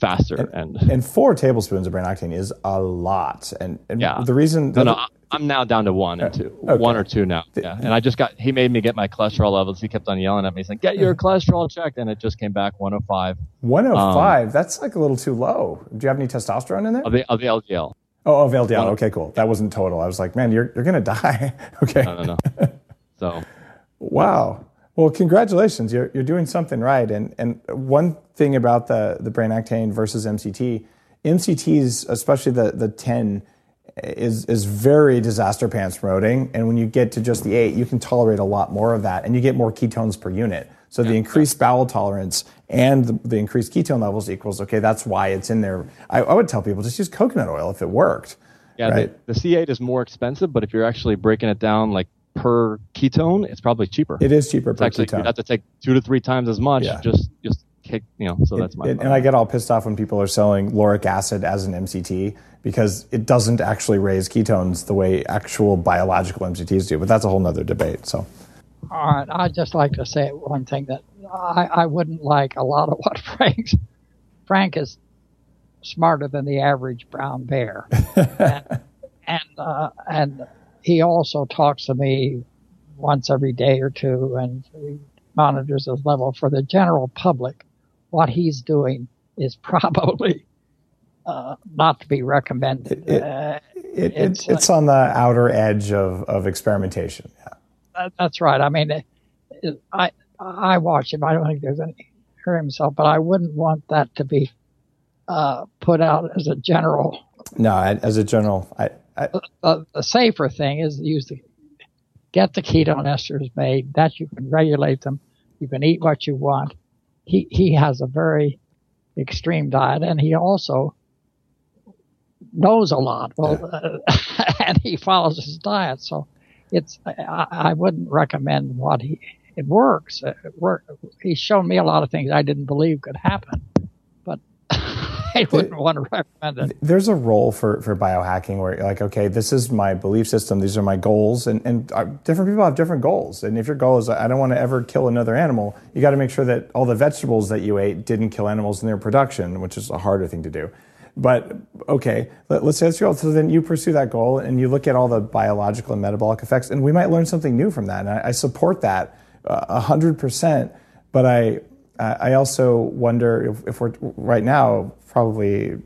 faster. And, and four tablespoons of brain octane is a lot. And, and Yeah. the reason no, no, I'm now down to one and two, Okay. one or two now. Yeah. And I just got, he made me get my cholesterol levels. He kept on yelling at me saying, get your cholesterol checked. And it just came back 105 105, Um, that's like a little too low. Do you have any testosterone in there? of the, of the LDL. Oh, of LDL. Okay, cool. That wasn't total. I was like, man, you're, you're going to die. okay. No, no, no. so Wow. Well, congratulations. You're, you're doing something right. And, and one thing about the, the brain octane versus MCT, MCTs, especially the, the 10, is, is very disaster pants promoting. And when you get to just the 8, you can tolerate a lot more of that and you get more ketones per unit. So the increased bowel tolerance and the, the increased ketone levels equals, okay, that's why it's in there. I, I would tell people just use coconut oil if it worked. Yeah, Right. the, the C8 is more expensive, but if you're actually breaking it down like per ketone, it's probably cheaper. It is cheaper it's per actually ketone. you have to take two to three times as much. Yeah. Just just kick, you know. So that's my. and, and I get all pissed off when people are selling lauric acid as an MCT because it doesn't actually raise ketones the way actual biological MCTs do. But that's a whole other debate. So, All right, I'd just like to say one thing that I, I wouldn't like a lot of what Frank's. Frank is smarter than the average brown bear, and and, uh, and he also talks to me once every day or two, and he monitors his level for the general public. What he's doing is probably uh, not to be recommended. It, uh, it, it's, it's on the outer edge of, of experimentation. Yeah. that's right. I mean, it, I I watch him. I don't think there's any hurt himself, but I wouldn't want that to be uh, put out as a general. No, as a general, I. I the, the, safer thing is to use the get the ketone esters made. That you can regulate them. You can eat what you want. He he has a very extreme diet, and he also knows a lot. Well, uh, and he follows his diet. So it's I, I, wouldn't recommend what he. It works. It work. He's shown me a lot of things I didn't believe could happen, but I wouldn't want to recommend it. There's a role for for biohacking where you're like, okay, this is my belief system. These are my goals, and and uh, different people have different goals. And if your goal is I don't want to ever kill another animal, you got to make sure that all the vegetables that you ate didn't kill animals in their production, which is a harder thing to do. But okay, let, us say that's your goal. So then you pursue that goal and you look at all the biological and metabolic effects, and we might learn something new from that. And I, I support that uh, hundred percent. But I, I also wonder if, if, we're right now probably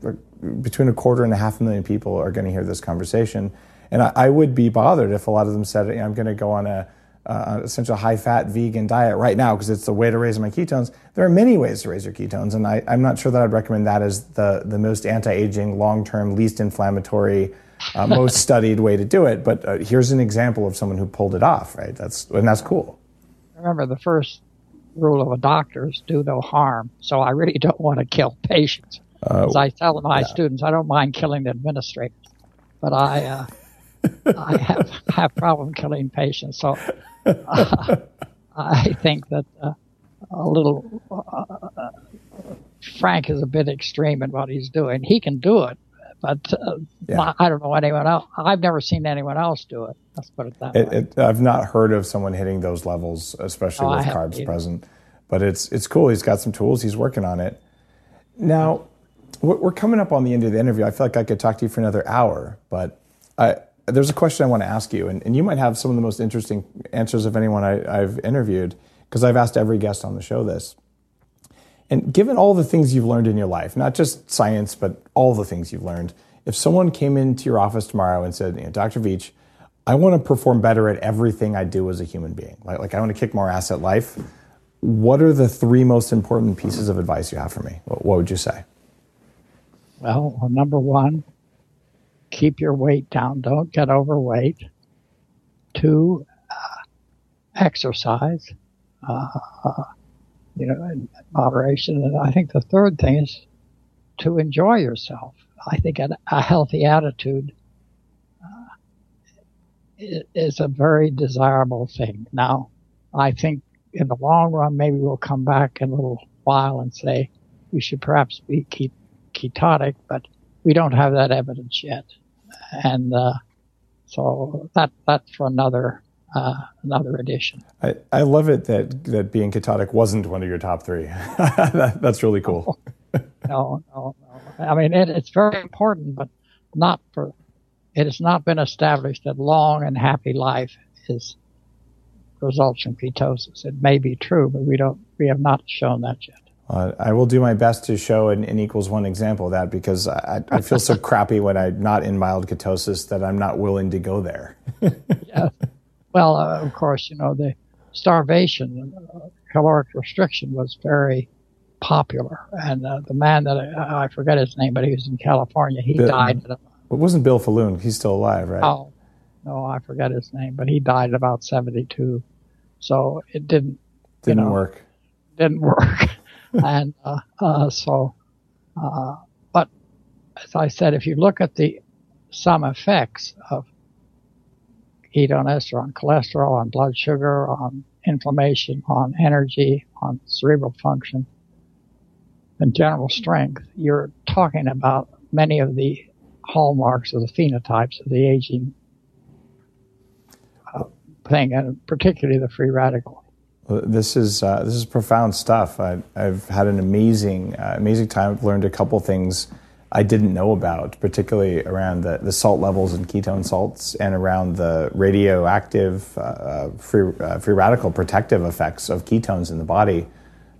between a quarter and a half a million people are going to hear this conversation, and I, I would be bothered if a lot of them said, "I'm going to go on a uh, essentially a high fat vegan diet right now because it's the way to raise my ketones. There are many ways to raise your ketones, and I, am not sure that I'd recommend that as the, the most anti aging, long term, least inflammatory, uh, most studied way to do it. But uh, here's an example of someone who pulled it off, right? That's, and that's cool. Remember, the first rule of a doctor is do no harm. So I really don't want to kill patients. Uh, As I tell my yeah. students, I don't mind killing the administrators, but I. Uh, I have have problem killing patients. So uh, I think that uh, a little uh, Frank is a bit extreme in what he's doing. He can do it, but uh, yeah. I don't know anyone else. I've never seen anyone else do it. Let's put it that it, way. It, I've not heard of someone hitting those levels, especially oh, with carbs either. present. But it's it's cool. He's got some tools. He's working on it. Now, we're coming up on the end of the interview. I feel like I could talk to you for another hour, but I, there's a question I want to ask you, and, and you might have some of the most interesting answers of anyone I, I've interviewed, because I've asked every guest on the show this. And given all the things you've learned in your life, not just science, but all the things you've learned, if someone came into your office tomorrow and said, you know, Dr. Veech, I want to perform better at everything I do as a human being, like, like I want to kick more ass at life, what are the three most important pieces of advice you have for me? What, what would you say? Well, number one, keep your weight down. Don't get overweight. Two, uh, exercise, uh, you know, in moderation. And I think the third thing is to enjoy yourself. I think a, a healthy attitude uh, is a very desirable thing. Now, I think in the long run, maybe we'll come back in a little while and say we should perhaps be ketotic, but we don't have that evidence yet, and uh, so that that's for another uh, another edition. I, I love it that that being ketotic wasn't one of your top three. that, that's really cool. no, no, no. I mean, it, it's very important, but not for. It has not been established that long and happy life is results from ketosis. It may be true, but we don't. We have not shown that yet. Uh, I will do my best to show an n equals one example of that because I, I feel so crappy when I'm not in mild ketosis that I'm not willing to go there. yeah. Well, uh, of course, you know, the starvation, uh, caloric restriction was very popular. And uh, the man that I, I, forget his name, but he was in California, he Bill, died. It wasn't Bill Faloon. He's still alive, right? Oh, no, I forget his name, but he died at about 72. So it didn't, didn't you know, work. Didn't work. And uh, uh, so, uh, but as I said, if you look at the some effects of ester on cholesterol, on blood sugar, on inflammation, on energy, on cerebral function, and general strength, you're talking about many of the hallmarks of the phenotypes of the aging thing, and particularly the free radical. This is uh, this is profound stuff. I, have had an amazing uh, amazing time. I've learned a couple things I didn't know about, particularly around the, the salt levels in ketone salts and around the radioactive uh, uh free, uh, free radical protective effects of ketones in the body,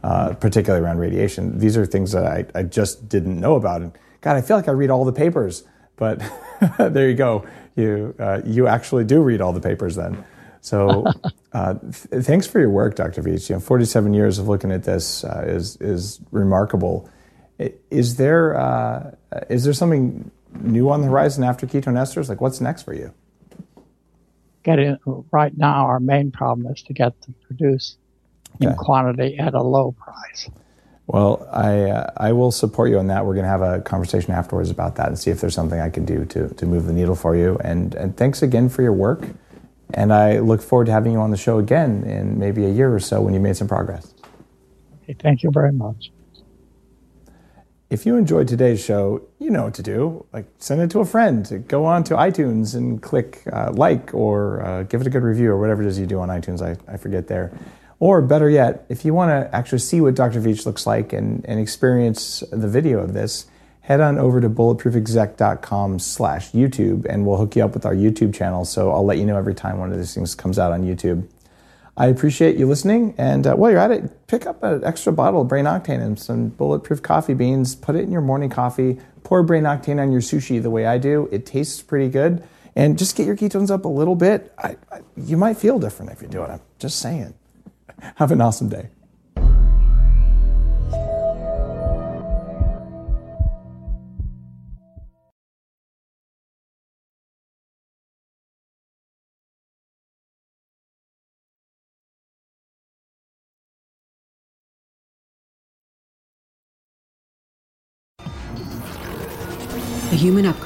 uh, particularly around radiation. These are things that I, I just didn't know about. And God, I feel like I read all the papers, but there you go. You, you actually do read all the papers then. So uh, th- thanks for your work, Dr. Veech. You know, 47 years of looking at this is, is remarkable. Is there uh, is there something new on the horizon after ketone esters? Like, what's next for you? Getting right now, our main problem is to get them produced okay. in quantity at a low price. Well, I uh, I will support you on that. We're going to have a conversation afterwards about that and see if there's something I can do to to move the needle for you. And and thanks again for your work. And I look forward to having you on the show again in maybe a year or so when you made some progress. Okay, thank you very much. If you enjoyed today's show, you know what to do. Like send it to a friend. Go on to iTunes and click uh, like or uh, give it a good review or whatever it is you do on iTunes. I, I forget there. Or better yet, if you want to actually see what Dr. Veech looks like and, and experience the video of this, head on over to bulletproofexec.com slash YouTube and we'll hook you up with our YouTube channel. So I'll let you know every time one of these things comes out on YouTube. I appreciate you listening. And uh, while you're at it, pick up an extra bottle of Brain Octane and some bulletproof coffee beans. Put it in your morning coffee. Pour Brain Octane on your sushi the way I do. It tastes pretty good. And just get your ketones up a little bit. I, I, you might feel different if you do it. I'm just saying. Have an awesome day.